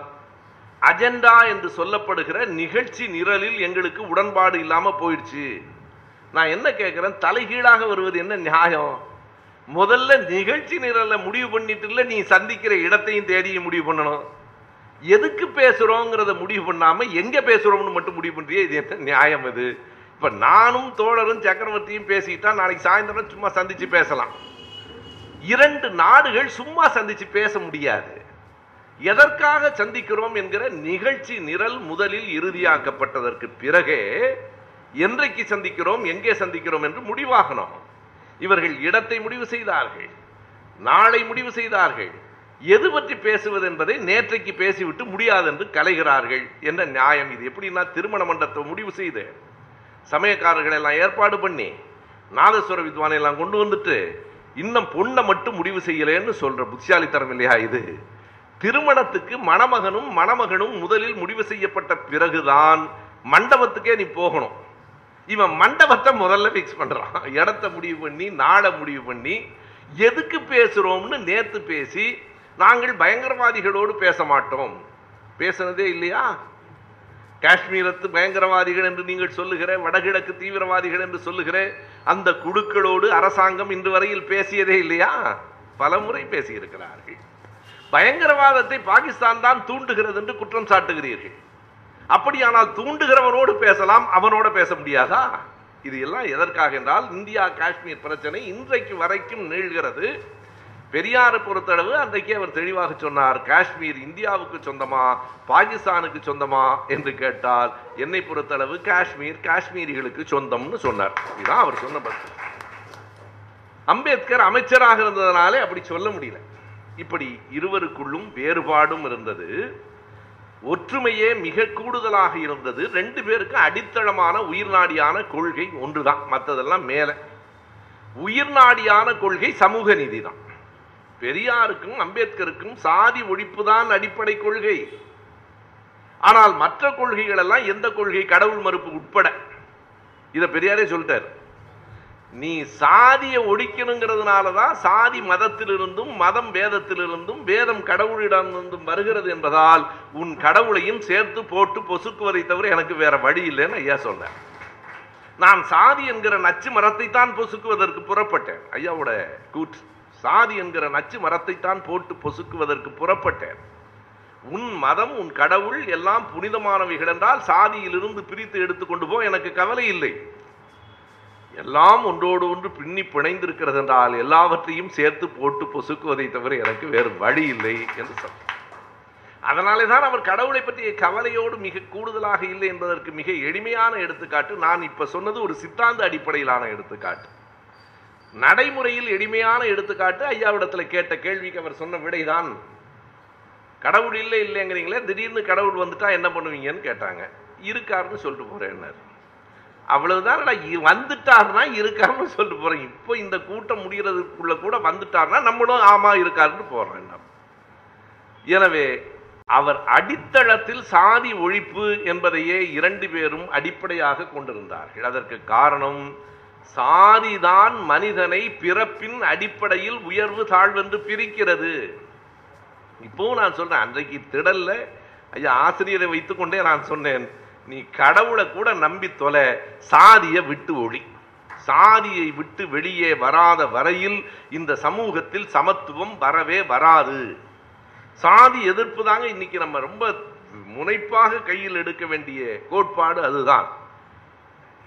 அஜெண்டா என்று சொல்லப்படுகிற நிகழ்ச்சி நிரலில் எங்களுக்கு உடன்பாடு இல்லாமல் போயிடுச்சு. நான் என்ன கேட்குறேன் தலைகீழாக வருவது என்ன நியாயம்? முதல்ல நிகழ்ச்சி நிரலை முடிவு பண்ணிட்டு இல்லை நீ சந்திக்கிற இடத்தையும் தேடியும் முடிவு பண்ணணும். எதுக்கு பேசுகிறோங்கிறத முடிவு பண்ணாமல் எங்கே பேசுகிறோம்னு மட்டும் முடிவு பண்ணுறியே இது என்ன நியாயம் இது? இப்போ நானும் தோழரும் சக்கரவர்த்தியும் பேசிக்கிட்டா நாளைக்கு சாயந்தரம் சும்மா சந்திச்சு பேசலாம். இரண்டு நாடுகள் சும்மா சந்திச்சு பேச முடியாது. எதற்காக சந்திக்கிறோம் என்கிற நிகழ்ச்சி நிரல் முதலில் இறுதியாக்கப்பட்டதற்கு பிறகே என்றைக்கு சந்திக்கிறோம் எங்கே சந்திக்கிறோம் என்று முடிவாகணும். இவர்கள் இடத்தை முடிவு செய்தார்கள் நாளை முடிவு செய்தார்கள். எது பற்றி பேசுவது என்பதை நேற்றைக்கு பேசிவிட்டு முடியாது என்று கலைகிறார்கள் என்ற நியாயம். இது எப்படின்னா திருமண மண்டபத்தை முடிவு செய்து சமயக்காரர்கள் எல்லாம் ஏற்பாடு பண்ணி நாதஸ்வர வித்வானை எல்லாம் கொண்டு வந்துட்டு இன்னும் பொண்ணை மட்டும் முடிவு செய்யலேன்னு சொல்ற புத்திசாலித்தனம் இல்லையா இது? திருமணத்துக்கு மணமகனும் மணமகனும் முதலில் முடிவு செய்யப்பட்ட பிறகுதான் மண்டபத்துக்கே நீ போகணும். இவன் மண்டபத்தை முதல்ல ஃபிக்ஸ் பண்றான். இடத்த முடிவு பண்ணி நாளை முடிவு பண்ணி எதுக்கு பேசுறோம்னு நேத்து பேசி நாங்கள் பயங்கரவாதிகளோடு பேச மாட்டோம். பேசுனதே இல்லையா? காஷ்மீரத்து பயங்கரவாதிகள் என்று நீங்கள் சொல்லுகிற வடகிழக்கு தீவிரவாதிகள் என்று சொல்லுகிற அந்த குழுக்களோடு அரசாங்கம் இன்று வரையில் பேசியதே இல்லையா? பல முறை பேசியிருக்கிறார்கள். பயங்கரவாதத்தை பாகிஸ்தான் தான் தூண்டுகிறது என்று குற்றம் சாட்டுகிறீர்கள். அப்படியானால் தூண்டுகிறவனோடு பேசலாம் அவனோட பேச முடியாதா? இது எல்லாம் எதற்காக என்றால் இந்தியா காஷ்மீர் பிரச்சனை இன்றைக்கு வரைக்கும் நீள்கிறது பெரியாரை பொறுத்தளவு அன்றைக்கே அவர் தெளிவாக சொன்னார் காஷ்மீர் இந்தியாவுக்கு சொந்தமா பாகிஸ்தானுக்கு சொந்தமா? என்று கேட்டால் என்னை பொறுத்தளவு காஷ்மீர் காஷ்மீரிகளுக்கு சொந்தம்னு சொன்னார். இதுதான் அவர் சொன்ன பதில். அம்பேத்கர் அமைச்சராக இருந்ததனாலே அப்படி சொல்ல முடியல. இப்படி இருவருக்குள்ளும் வேறுபாடும் இருந்தது. ஒற்றுமையே மிக கூடுதலாக இருந்தது. ரெண்டு பேருக்கும் அடித்தளமான உயிர்நாடியான கொள்கை ஒன்றுதான். மற்றதெல்லாம் மேலே. உயிர்நாடியான கொள்கை சமூக நீதி தான் பெரியாருக்கும் அம்பேத்கருக்கும் சாதி ஒழிப்பு தான் அடிப்படை கொள்கை. ஆனால் மற்ற கொள்கைகள் எல்லாம் எந்த கொள்கை? கடவுள் மறுப்பு உட்பட. இதை பெரியாரே சொல்லிட்டார். நீ சாதியை ஒழிக்கணுங்கிறதுனால தான் சாதி மதத்திலிருந்தும் மதம் வேதத்திலிருந்தும் வேதம் கடவுளிடமிருந்தும் வருகிறது என்பதால் உன் கடவுளையும் சேர்த்து போட்டு பொசுக்குவதை தவிர எனக்கு வேற வழி இல்லைன்னு ஐயா சொன்னேன் நான் சாதி என்கிற நச்சு மரத்தை தான் பொசுக்குவதற்கு புறப்பட்டேன். ஐயாவோட கூற்று. சாதி என்கிற நச்சு மரத்தை தான் போட்டு பொசுக்குவதற்கு புறப்பட்டேன். உன் மதம் உன் கடவுள் எல்லாம் புனிதமானவைகள் என்றால் சாதியிலிருந்து பிரித்து எடுத்துக்கொண்டு போ எனக்கு கவலை இல்லை. எல்லாம் ஒன்றோடு ஒன்று பின்னி பிணைந்திருக்கிறது என்றால் எல்லாவற்றையும் சேர்த்து போட்டு பொசுக்குவதை தவிர எனக்கு வேறு வழி இல்லை என்று சொன்னார். அதனாலே தான் அவர் கடவுளை பற்றிய கவலையோடு மிக கூடுதலாக இல்லை என்பதற்கு மிக எளிமையான எடுத்துக்காட்டு நான் இப்ப சொன்னது ஒரு சித்தாந்த அடிப்படையிலான எடுத்துக்காட்டு. நடைமுறையில் எளிமையான எடுத்துக்காட்டு ஐயாவிடத்துல கேட்ட கேள்விக்கு அவர் சொன்ன விடைதான். கடவுள் இல்லை இல்லைங்கிறீங்களே திடீர்னு கடவுள் வந்துட்டா என்ன பண்ணுவீங்கன்னு கேட்டாங்க. இருக்காருன்னு சொல்லிட்டு போறேன்னாரு. அவ்வளவுதான் வந்துட்டாருன்னா இருக்காருன்னு சொல்லிட்டு போறேன். இப்போ இந்த கூட்டம் முடிகிறதுக்குள்ள கூட வந்துட்டாருன்னா நம்மளும் ஆமா இருக்காருன்னு போறேன். எனவே அவர் அடித்தளத்தில் சாதி ஒழிப்பு என்பதையே இரண்டு பேரும் அடிப்படையாக கொண்டிருந்தார்கள். அதற்கு காரணம் சாதிதான் மனிதனை பிறப்பின் அடிப்படையில் உயர்வு தாழ்வென்று பிரிக்கிறது. இப்போவும் நான் சொல்றேன் அன்றைக்கு திடல்ல ஐயா ஆசிரியரை வைத்துக்கொண்டே நான் சொன்னேன் நீ கடவுளை கூட நம்பி தொலை சாதியை விட்டு ஒளி சாதியை விட்டு வெளியே வராத வரையில் இந்த சமூகத்தில் சமத்துவம் வரவே வராது. சாதி எதிர்ப்பு தாங்க இன்னைக்கு நம்ம ரொம்ப முனைப்பாக கையில் எடுக்க வேண்டிய கோட்பாடு அதுதான்.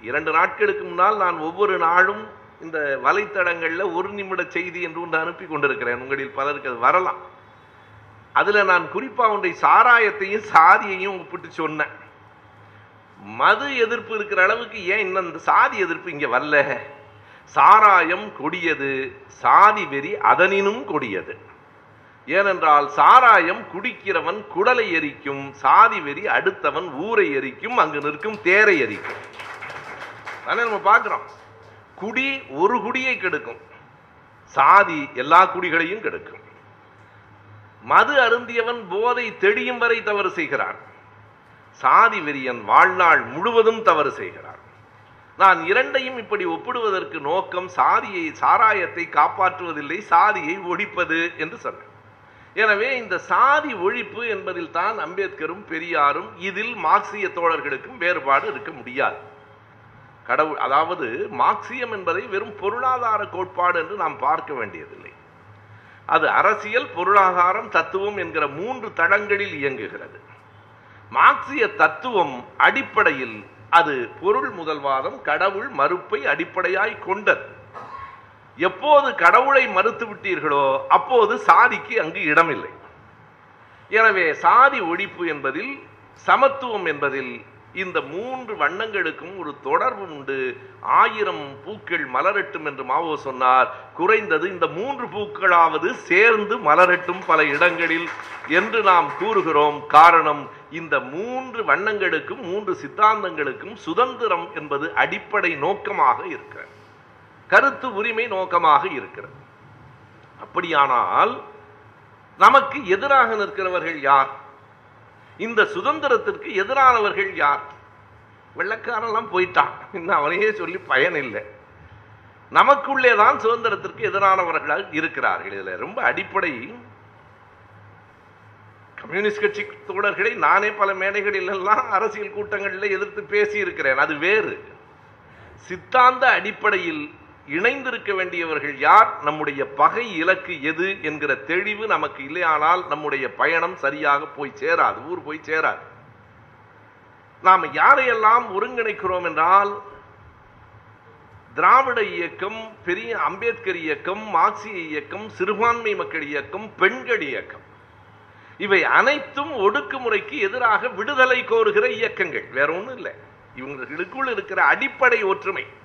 இரண்டு நாட்களுக்கு முன்னால் நான் ஒவ்வொரு நாளும் இந்த வலைத்தளங்களில் ஒரு நிமிட செய்தி என்று ஒன்று அனுப்பி கொண்டிருக்கிறேன். உங்களில் பலருக்கு அது வரலாம். அதில் நான் குறிப்பாக ஒன்றை சாராயத்தையும் சாதியையும் ஒப்பிட்டு சொன்னேன். மது எதிர்ப்பு இருக்கிற அளவுக்கு ஏன் இன்னும் இந்த சாதி எதிர்ப்பு இங்கே வரல? சாராயம் கொடியது சாதி வெறி அதனினும் கொடியது. ஏனென்றால் சாராயம் குடிக்கிறவன் குடலை எரிக்கும் சாதி வெறி அடுத்தவன் ஊரை எரிக்கும் அங்கு நிற்கும் தேரை எரிக்கும். தானே நம்ம பார்க்குறோம். குடி ஒரு குடியை கெடுக்கும். சாதி எல்லா குடிகளையும் கெடுக்கும். மது அருந்தியவன் போதை தெடியும் வரை தவறு செய்கிறான். சாதி வெறியன் வாழ்நாள் முழுவதும் தவறு செய்கிறான். நான் இரண்டையும் இப்படி ஒப்பிடுவதற்கு நோக்கம் சாதியை சாராயத்தை காப்பாற்றுவதில்லை சாதியை ஒழிப்பது என்று சொன்னேன். எனவே இந்த சாதி ஒழிப்பு என்பதில் தான் அம்பேத்கரும் பெரியாரும் இதில் மார்க்சிய தோழர்களுக்கும் வேறுபாடு இருக்க முடியாது. கடவுள் அதாவது மார்க்சியம் என்பதை வெறும் பொருளாதார கோட்பாடு என்று நாம் பார்க்க வேண்டியதில்லை. அது அரசியல் பொருளாதாரம் தத்துவம் என்கிற மூன்று தளங்களில் இயங்குகிறது. மார்க்சிய தத்துவம் அடிப்படையில் அது பொருள் முதல்வாதம் கடவுள் மறுப்பை அடிப்படையாய் கொண்டது. எப்போது கடவுளை மறுத்து விட்டீர்களோ அப்போது சாதிக்கு அங்கு இடமில்லை. எனவே சாதி ஒழிப்பு என்பதில் சமத்துவம் என்பதில் இந்த மூன்று வண்ணங்களுக்கும் ஒரு தொடர்பு உண்டு. ஆயிரம் பூக்கள் மலரட்டும் என்று மாவோ சொன்னார். குறைந்தது இந்த மூன்று பூக்களாவது சேர்ந்து மலரட்டும் பல இடங்களில் என்று நாம் கூறுகிறோம். காரணம் இந்த மூன்று வண்ணங்களுக்கும் மூன்று சித்தாந்தங்களுக்கும் சுதந்திரம் என்பது அடிப்படை நோக்கமாக இருக்கிறது. கருத்து உரிமை நோக்கமாக இருக்கிறது. அப்படியானால் நமக்கு எதிராக நிற்கிறவர்கள் யார்? இந்த சுதந்திரத்திற்கு எதிரானவர்கள் யார்? வெள்ளக்காரெல்லாம் போயிட்டான். இன்னும் அவனையே சொல்லி பயன் இல்லை. நமக்குள்ளே தான் சுதந்திரத்திற்கு எதிரானவர்களால் இருக்கிறார்கள். இதில் ரொம்ப அடிப்படை கம்யூனிஸ்ட் கட்சி தோழர்களை நானே பல மேடைகளில் எல்லாம் அரசியல் கூட்டங்களில் எதிர்த்து பேசியிருக்கிறேன். அது வேறு. சித்தாந்த அடிப்படையில் இணைந்திருக்க வேண்டியவர்கள் யார்? நம்முடைய பகை இலக்கு எது என்கிற தெளிவு நமக்கு இல்லையானால் நம்முடைய பயணம் சரியாக போய் சேராது. ஊர் போய் சேராது. நாம் யாரையெல்லாம் ஒருங்கிணைக்கிறோம் என்றால் திராவிட இயக்கம் பெரிய அம்பேத்கர் இயக்கம் மார்க்சிய இயக்கம் சிறுபான்மை மக்கள் இயக்கம் பெண்கள் இயக்கம். இவை அனைத்தும் ஒடுக்குமுறைக்கு எதிராக விடுதலை கோருகிற இயக்கங்கள். வேற ஒன்றும் இல்லை. இவங்களுக்குள் இருக்கிற அடிப்படை ஒற்றுமை.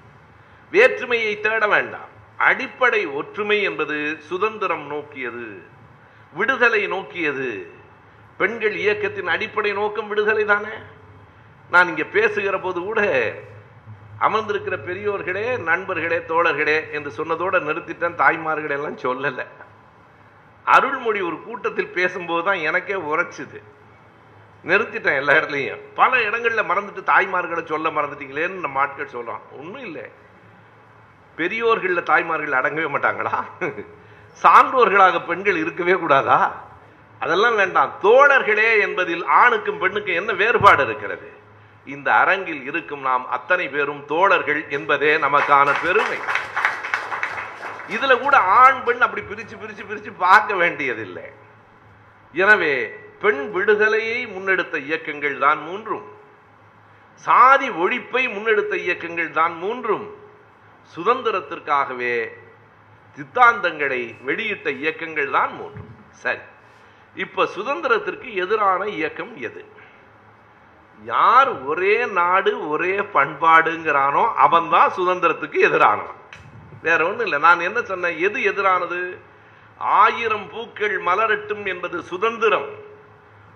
வேற்றுமையை தேட வேண்டாம். அடிப்படை ஒற்றுமை என்பது சுதந்திரம் நோக்கியது விடுதலை நோக்கியது. பெண்கள் இயக்கத்தின் அடிப்படை நோக்கம் விடுதலை தானே? நான் இங்கே பேசுகிற போது கூட அமர்ந்திருக்கிற பெரியோர்களே நண்பர்களே தோழர்களே என்று சொன்னதோடு நிறுத்திட்டேன் தாய்மார்களே எல்லாம் சொல்லலை. அருள்மொழி ஒரு கூட்டத்தில் பேசும்போது தான் எனக்கே உரைச்சிது. நிறுத்திட்டேன் எல்லா இடத்துலையும். பல இடங்களில் மறந்துட்டு தாய்மார்களை சொல்ல மறந்துட்டீங்களேன்னு நம்ம ஆட்கள் சொல்லலாம் ஒன்றும் இல்லை. பெரியோர்கள்ல தாய்மார்கள் அடங்கவே மாட்டாங்களா? சான்றோர்களாக பெண்கள் இருக்கவே கூடாதா? அதெல்லாம் வேண்டாம். தோழர்களே என்பதில் ஆணுக்கும் பெண்ணுக்கும் என்ன வேறுபாடு இருக்கிறது? இந்த அரங்கில் இருக்கும் நாம் அத்தனை பேரும் தோழர்கள் என்பதே நமக்கான பெருமை. இதுல கூட ஆண் பெண் அப்படி பிரிச்சு பிரிச்சு பிரிச்சு பார்க்க வேண்டியதில்லை. எனவே பெண் விடுதலையை முன்னெடுத்த இயக்கங்கள் தான் மூன்றும். சாதி ஒழிப்பை முன்னெடுத்த இயக்கங்கள் தான் மூன்றும். சுதந்திரத்திற்காகவே சித்தாந்தங்களை வெளியிட்ட இயக்கங்கள் தான் மூன்றும் சரி. இப்ப சுதந்திரத்திற்கு எதிரான இயக்கம் எது? யார் ஒரே நாடு ஒரே பண்பாடுங்கிறானோ அவன் தான் சுதந்திரத்துக்கு எதிரானவன். வேற ஒன்றும் இல்லை. நான் என்ன சொன்னேன்? எது எதிரானது? ஆயிரம் பூக்கள் மலரட்டும் என்பது சுதந்திரம்.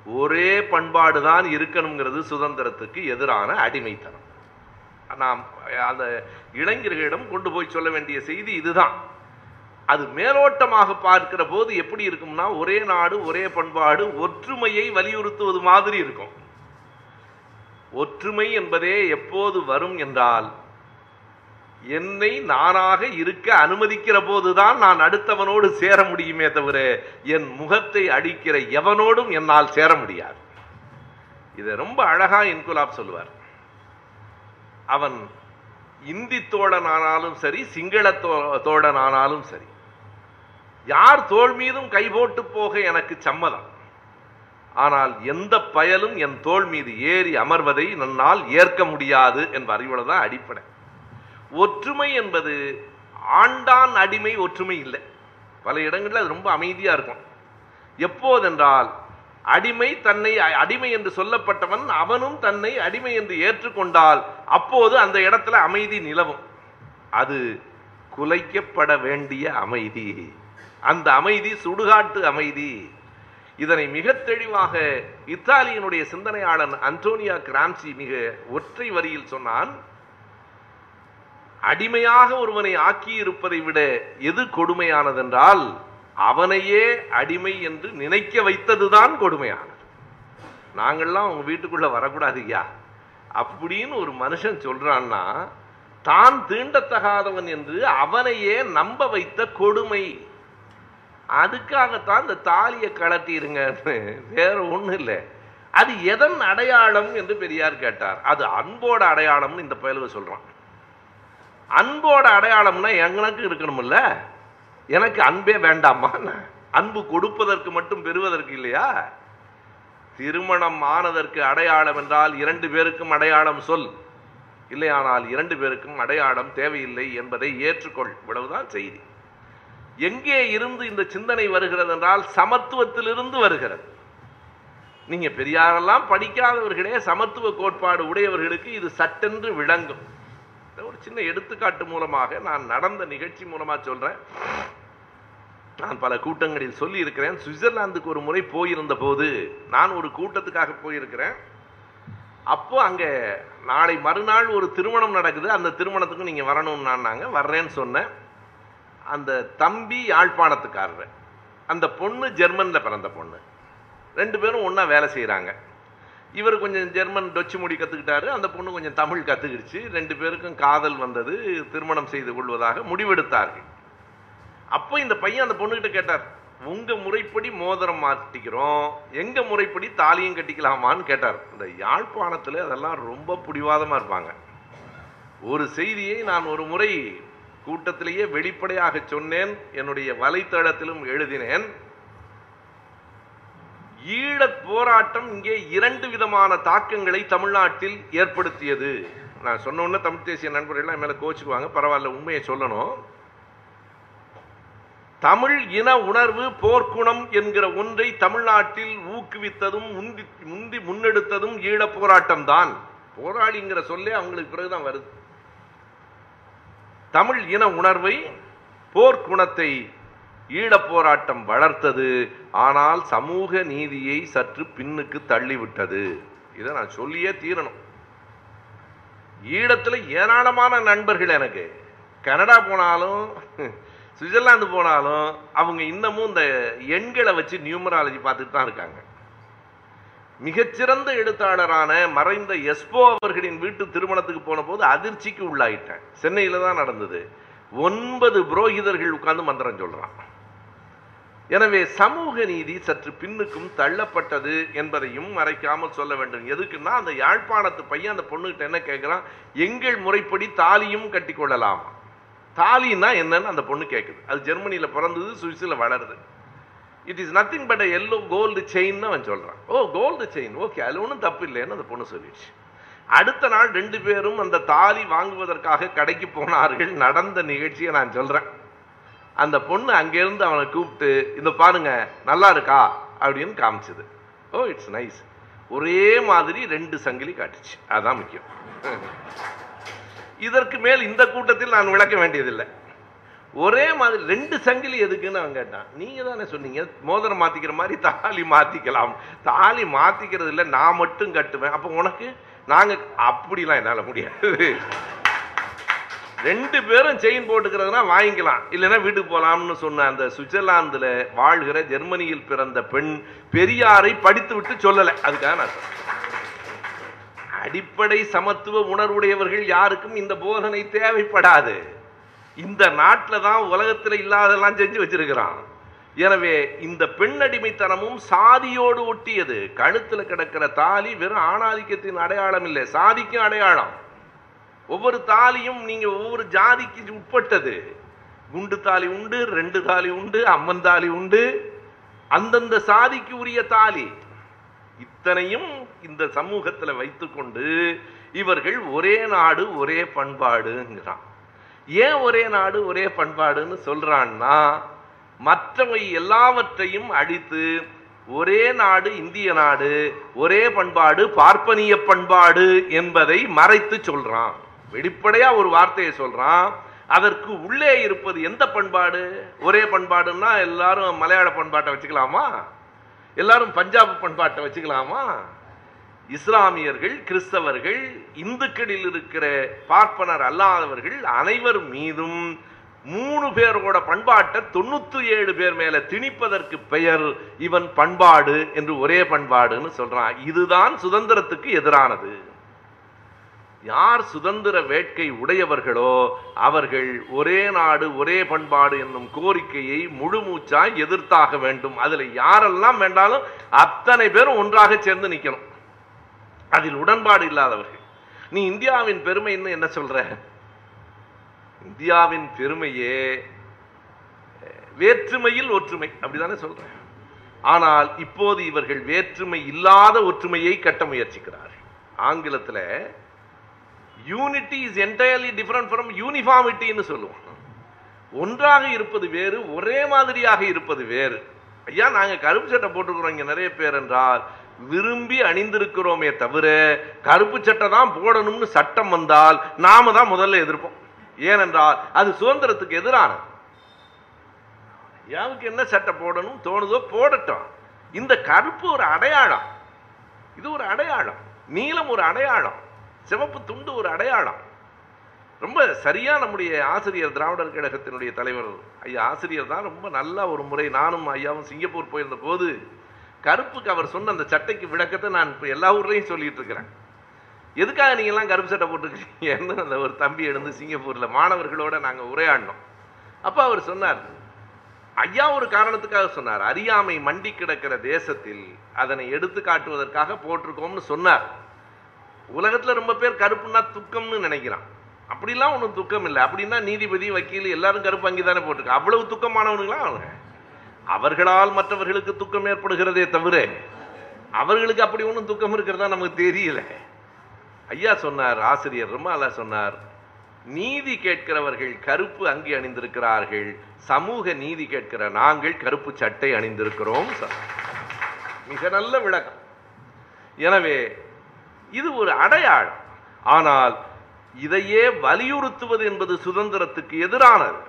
ஒரே பண்பாடு தான் இருக்கணுங்கிறது சுதந்திரத்துக்கு எதிரான அடிமைத்தனம். நாம் அந்த இளைஞர்களிடம் கொண்டு போய் சொல்ல வேண்டிய செய்தி இதுதான். அது மேலோட்டமாக பார்க்கிற போது எப்படி இருக்கும்னா ஒரே நாடு ஒரே பண்பாடு ஒற்றுமையை வலியுறுத்துவது மாதிரி இருக்கும். ஒற்றுமை என்பதே எப்போது வரும் என்றால் என்னை நானாக இருக்க அனுமதிக்கிற போதுதான் நான் அடுத்தவனோடு சேர முடியுமே தவிர என் முகத்தை அடிக்கிற எவனோடும் என்னால் சேர முடியாது. இதை ரொம்ப அழகா இன்குலாப் சொல்லுவார். அவன் இந்தி தோழனானாலும் சரி சிங்கள தோழன் ஆனாலும் சரி. யார் தோள் மீதும் கை போட்டு போக எனக்கு சம்மதம். ஆனால் எந்த பயலும் என் தோள் மீது ஏறி அமர்வதை நன்னால் ஏற்க முடியாது என் அறிவுல தான் அடிப்படை. ஒற்றுமை என்பது ஆண்டான் அடிமை ஒற்றுமை இல்லை. பல இடங்களில் அது ரொம்ப அமைதியாக இருக்கும். எப்போதென்றால் அடிமை தன்னை அடிமை என்று சொல்லப்பட்டவன் அவனும் தன்னை அடிமை என்று ஏற்றுக்கொண்டால் அப்போது அந்த இடத்துல அமைதி நிலவும். அது குலைக்கப்பட வேண்டிய அமைதி. அந்த அமைதி சுடுகாட்டு அமைதி. இதனை மிக தெளிவாக இத்தாலியனுடைய சிந்தனையாளன் அன்டோனியா கிராம்சி மிக ஒற்றை வரியில் சொன்னான் அடிமையாக ஒருவனை ஆக்கியிருப்பதை விட எது கொடுமையானதென்றால் அவனையே அடிமை என்று நினைக்க வைத்ததுதான் கொடுமையானது. நாங்கள்லாம் உங்க வீட்டுக்குள்ள வரக்கூடாது ஐயா. அப்படின்னு ஒரு மனுஷன் சொல்றான்னா தான் தீண்டத்தகாதவன் என்று அவனையே நம்ப வைத்த கொடுமை. அதுக்காகத்தான் இந்த தாலியை கலட்டிருங்கன்னு வேற ஒன்றும் இல்லை. அது எதன் அடையாளம் என்று பெரியார் கேட்டார். அது அன்போட அடையாளம்னு இந்த பயலுவை சொல்கிறான் அன்போட அடையாளம்னா எனக்கு இருக்கணும்ல எனக்கு அன்பே வேண்டாமா? அன்பு கொடுப்பதற்கு மட்டும் பெறுவதற்கு இல்லையா? திருமணம் ஆனதற்கு அடையாளம் என்றால் இரண்டு பேருக்கும் அடையாளம் சொல். இல்லையானால் இரண்டு பேருக்கும் அடையாளம் தேவையில்லை என்பதை ஏற்றுக்கொள். இவ்வளவுதான் செய்தி. எங்கே இருந்து இந்த சிந்தனை வருகிறது என்றால் சமத்துவத்திலிருந்து வருகிறது. நீங்க பெரியாரெல்லாம் படிக்காதவர்களே சமத்துவ கோட்பாடு உடையவர்களுக்கு இது சட்டென்று விளங்கும். சின்ன எடுத்துக்காட்டு மூலமாக நான் நடந்த நிகழ்ச்சி மூலமாக சொல்கிறேன் நான் பல கூட்டங்களில் சொல்லி இருக்கிறேன் சுவிட்சர்லாந்துக்கு ஒரு முறை போயிருந்த போது நான் ஒரு கூட்டத்துக்காக போயிருக்கிறேன். அப்போ அங்கே நாளை மறுநாள் ஒரு திருமணம் நடக்குது. அந்த திருமணத்துக்கு நீங்கள் வரணும்னு நாங்க வர்றேன்னு சொன்னேன். அந்த தம்பி யாழ்ப்பாணத்துக்காரர். அந்த பொண்ணு ஜெர்மனில் பிறந்த பொண்ணு. ரெண்டு பேரும் ஒன்றா வேலை செய்கிறாங்க இவர் கொஞ்சம் ஜெர்மன் டொச்சு மொழி கற்றுக்கிட்டாரு அந்த பொண்ணு கொஞ்சம் தமிழ் கற்றுக்கிடுச்சு ரெண்டு பேருக்கும் காதல் வந்தது. திருமணம் செய்து கொள்வதாக முடிவெடுத்தார்கள். அப்போ இந்த பையன் அந்த பொண்ணுகிட்ட கேட்டார் உங்கள் முறைப்படி மோதிரம் மாட்டிக்கிறோம் எங்கள் முறைப்படி தாலியும் கட்டிக்கலாமான்னு கேட்டார். இந்த யாழ்ப்பாணத்தில் அதெல்லாம் ரொம்ப பிடிவாதமாக இருப்பாங்க. ஒரு செய்தியை நான் ஒரு முறை கூட்டத்திலேயே வெளிப்படையாக சொன்னேன். என்னுடைய வலைத்தளத்திலும் எழுதினேன். ஈழப் போராட்டம் இங்கே இரண்டு விதமான தாக்கங்களை தமிழ்நாட்டில் ஏற்படுத்தியது. நான் சொன்ன தமிழ் தேசிய நண்பர்கள்லாம் என் கோச்சுக்குவாங்க பரவாயில்ல உண்மையை சொல்லணும். தமிழ் இன உணர்வு போர்க்குணம் என்கிற ஒன்றை தமிழ்நாட்டில் ஊக்குவித்ததும் முந்தி முந்தி முன்னெடுத்ததும் ஈழப் போராட்டம் தான் போராளிங்கிற சொல்லே அவங்களுக்கு பிறகுதான் வருது. தமிழ் இன உணர்வை போர்க்குணத்தை ஈழப் போராட்டம் வளர்த்தது. ஆனால் சமூக நீதியை சற்று பின்னுக்கு தள்ளிவிட்டது. இதை நான் சொல்லியே தீரணும். ஈழத்துல ஏராளமான நண்பர்கள் எனக்கு. கனடா போனாலும் சுவிட்சர்லாந்து போனாலும் அவங்க இன்னமும் இந்த எண்களை வச்சு நியூமராலஜி பார்த்துட்டு தான் இருக்காங்க. மிகச்சிறந்த எழுத்தாளரான மறைந்த எஸ்போ அவர்களின் வீட்டு திருமணத்துக்கு போன போது அதிர்ச்சிக்கு உள்ளாயிட்டேன். சென்னையில தான் நடந்தது. ஒன்பது புரோகிதர்கள் உட்கார்ந்து மந்திரம் சொல்றான். எனவே சமூக நீதி சற்று பின்னுக்கும் தள்ளப்பட்டது என்பதையும் மறைக்காமல் சொல்ல வேண்டும். எதுக்குன்னா அந்த யாழ்ப்பாணத்து பையன் அந்த பொண்ணுகிட்ட என்ன கேட்குறான் எங்கள் முறைப்படி தாலியும் கட்டி கொள்ளலாமா. தாலின்னா என்னன்னு அந்த பொண்ணு கேட்குது அது ஜெர்மனியில் பிறந்தது சுவிஸில் வளருது. It is nothing but yellow gold chain அவன் சொல்கிறான் ஓ கோல்டு செயின் ஓகே அதுல ஒன்றும் தப்பு இல்லைன்னு அந்த பொண்ணு சொல்லிடுச்சு. அடுத்த நாள் ரெண்டு பேரும் அந்த தாலி வாங்குவதற்காக கடைக்கு போனார்கள். நடந்த நிகழ்ச்சியை நான் சொல்கிறேன் அந்த பொண்ணு அங்கேருந்து அவனை கூப்பிட்டு இந்த பாருங்க நல்லா இருக்கா? அப்படின்னு காமிச்சது. ஓ இட்ஸ் நைஸ் ஒரே மாதிரி ரெண்டு சங்கிலி காட்டுச்சு. அதான் முக்கியம். இதற்கு மேல் இந்த கூட்டத்தில் நான் விளக்க வேண்டியதில்லை. ஒரே மாதிரி ரெண்டு சங்கிலி எதுக்குன்னு அவன் கேட்டான். நீங்க தானே சொன்னீங்க மோதிரம் மாத்திக்கிற மாதிரி தாலி மாத்திக்கலாம். தாலி மாத்திக்கிறது இல்லை நான் மட்டும் கட்டுவேன். அப்ப உனக்கு நாங்க அப்படிலாம் என்னால முடியாது. ரெண்டு பேரும் செயின் போட்டுக்கிறதுனா வாங்கிக்கலாம். இல்லைன்னா வீட்டுக்கு போகலாம்னு சொன்ன அந்த சுவிட்சர்லாந்தில் வாழ்கிற ஜெர்மனியில் பிறந்த பெண் பெரியாரை படித்து விட்டு சொல்லலை. அதுக்காக நான் அடிப்படை சமத்துவ உணர்வுடையவர்கள் யாருக்கும் இந்த போதனை தேவைப்படாது. இந்த நாட்டில் தான் உலகத்தில் இல்லாதெல்லாம் செஞ்சு வச்சிருக்கிறான். எனவே இந்த பெண் அடிமைத்தனமும் சாதியோடு ஒட்டியது. கழுத்தில் கிடக்கிற தாலி வெறும் ஆணாதிக்கத்தின் அடையாளம் இல்லை. சாதிக்கும் அடையாளம். ஒவ்வொரு தாலியும் நீங்க ஒவ்வொரு ஜாதிக்கு உட்பட்டது. குண்டு தாலி உண்டு ரெண்டு தாலி உண்டு அம்மன் தாலி உண்டு. அந்தந்த சாதிக்கு உரிய தாலி. இத்தனையும் இந்த சமூகத்துல வைத்துக்கொண்டு இவர்கள் ஒரே நாடு ஒரே பண்பாடுங்கிறான். ஏன் ஒரே நாடு ஒரே பண்பாடுன்னு சொல்றான்னா மற்றவை எல்லாவற்றையும் அழித்து ஒரே நாடு இந்திய நாடு ஒரே பண்பாடு பார்ப்பனிய பண்பாடு என்பதை மறைத்து சொல்றான். வெளிப்படையா ஒரு வார்த்தையை சொல்றான். அதற்கு உள்ளே இருப்பது எந்த பண்பாடு? ஒரே பண்பாடுன்னா எல்லாரும் மலையாள பண்பாட்டை வச்சுக்கலாமா? எல்லாரும் பஞ்சாப் பண்பாட்டை வச்சுக்கலாமா? இஸ்லாமியர்கள் கிறிஸ்தவர்கள் இந்துக்களில் இருக்கிற பார்ப்பனர் அல்லாதவர்கள் அனைவர் மீதும் மூணு பேரோட பண்பாட்டை தொண்ணூத்தி ஏழு பேர் மேல திணிப்பதற்கு பெயர் இவன் பண்பாடு என்று ஒரே பண்பாடுன்னு சொல்றான். இதுதான் சுதந்திரத்துக்கு எதிரானது. யார் சுதந்திர வேட்கை உடையவர்களோ அவர்கள் ஒரே நாடு ஒரே பண்பாடு என்னும் கோரிக்கையை முழுமூச்சாய் எதிர்த்தாக வேண்டும். அதுல யாரெல்லாம் வேண்டாலும் அத்தனை பேரும் ஒன்றாக சேர்ந்து நிற்கணும் அதில் உடன்பாடு இல்லாதவர்கள். நீ இந்தியாவின் பெருமைன்னு என்ன சொல்ற? இந்தியாவின் பெருமையே வேற்றுமையில் ஒற்றுமை அப்படிதானே சொல்றேன் ஆனால் இப்போது இவர்கள் வேற்றுமை இல்லாத ஒற்றுமையை கட்ட முயற்சிக்கிறார்கள். ஆங்கிலத்துல unity is entirely different from யூனிஃபார்மிட்டின்னு சொல்லுவோம். ஒன்றாக இருப்பது வேறு ஒரே மாதிரியாக இருப்பது வேறு. ஐயா நாங்கள் கருப்பு சட்டை போட்டுக்கிறோம் இங்கே நிறைய பேர் என்றால் விரும்பி அணிந்திருக்கிறோமே தவிர கருப்பு சட்டை தான் போடணும்னு சட்டம் வந்தால் நாம தான் முதல்ல எதிர்ப்போம். ஏனென்றால் அது சுதந்திரத்துக்கு எதிரானது. யாவுக்கு என்ன சட்டை போடணும் தோணுதோ போடட்டும். இந்த கருப்பு ஒரு அடையாளம். இது ஒரு அடையாளம். நீளம் ஒரு அடையாளம். சிவப்பு துண்டு ஒரு அடையாளம். ரொம்ப சரியாக நம்முடைய ஆசிரியர் திராவிடர் கழகத்தினுடைய தலைவர் ஐயா ஆசிரியர் தான் ரொம்ப நல்லா ஒரு முறை நானும் ஐயாவும் சிங்கப்பூர் போயிருந்த போது கருப்புக்கு அவர் சொன்ன அந்த சட்டைக்கு விளக்கத்தை நான் இப்போ எல்லா ஊர்லையும் சொல்லிட்டு இருக்கிறேன். எதுக்காக நீங்கள்லாம் கருப்பு சட்டை போட்டுருக்கீங்கன்னு அந்த ஒரு தம்பி எழுந்து சிங்கப்பூரில் மாணவர்களோட நாங்கள் உரையாடினோம். அப்போ அவர் சொன்னார் ஐயா ஒரு காரணத்துக்காக சொன்னார் அறியாமை மண்டி கிடக்கிற தேசத்தில் அதனை எடுத்து காட்டுவதற்காக போட்டிருக்கோம்னு சொன்னார். உலகத்தில் ரொம்ப பேர் கருப்புன்னா துக்கம்னு நினைக்கிறான். அப்படிலாம் ஒன்றும் துக்கம் இல்லை. அப்படின்னா நீதிபதி வக்கீல் எல்லாரும் கருப்பு அங்கே தானே போட்டிருக்க. அவ்வளவு துக்கமானவனுங்களா அவங்க? அவர்களால் மற்றவர்களுக்கு துக்கம் ஏற்படுகிறதே தவிர அவர்களுக்கு அப்படி ஒன்றும் துக்கம் இருக்கிறதா நமக்கு தெரியல. ஐயா சொன்னார் ஆசிரியர் ரொம்ப சொன்னார் நீதி கேட்கிறவர்கள் கருப்பு அங்கி அணிந்திருக்கிறார்கள். சமூக நீதி கேட்கிற நாங்கள் கருப்பு சட்டை அணிந்திருக்கிறோம் மிக நல்ல விளக்கம். எனவே இது ஒரு அடையாளம். ஆனால் இதையே வலியுறுத்துவது என்பது சுதந்திரத்துக்கு எதிரானது.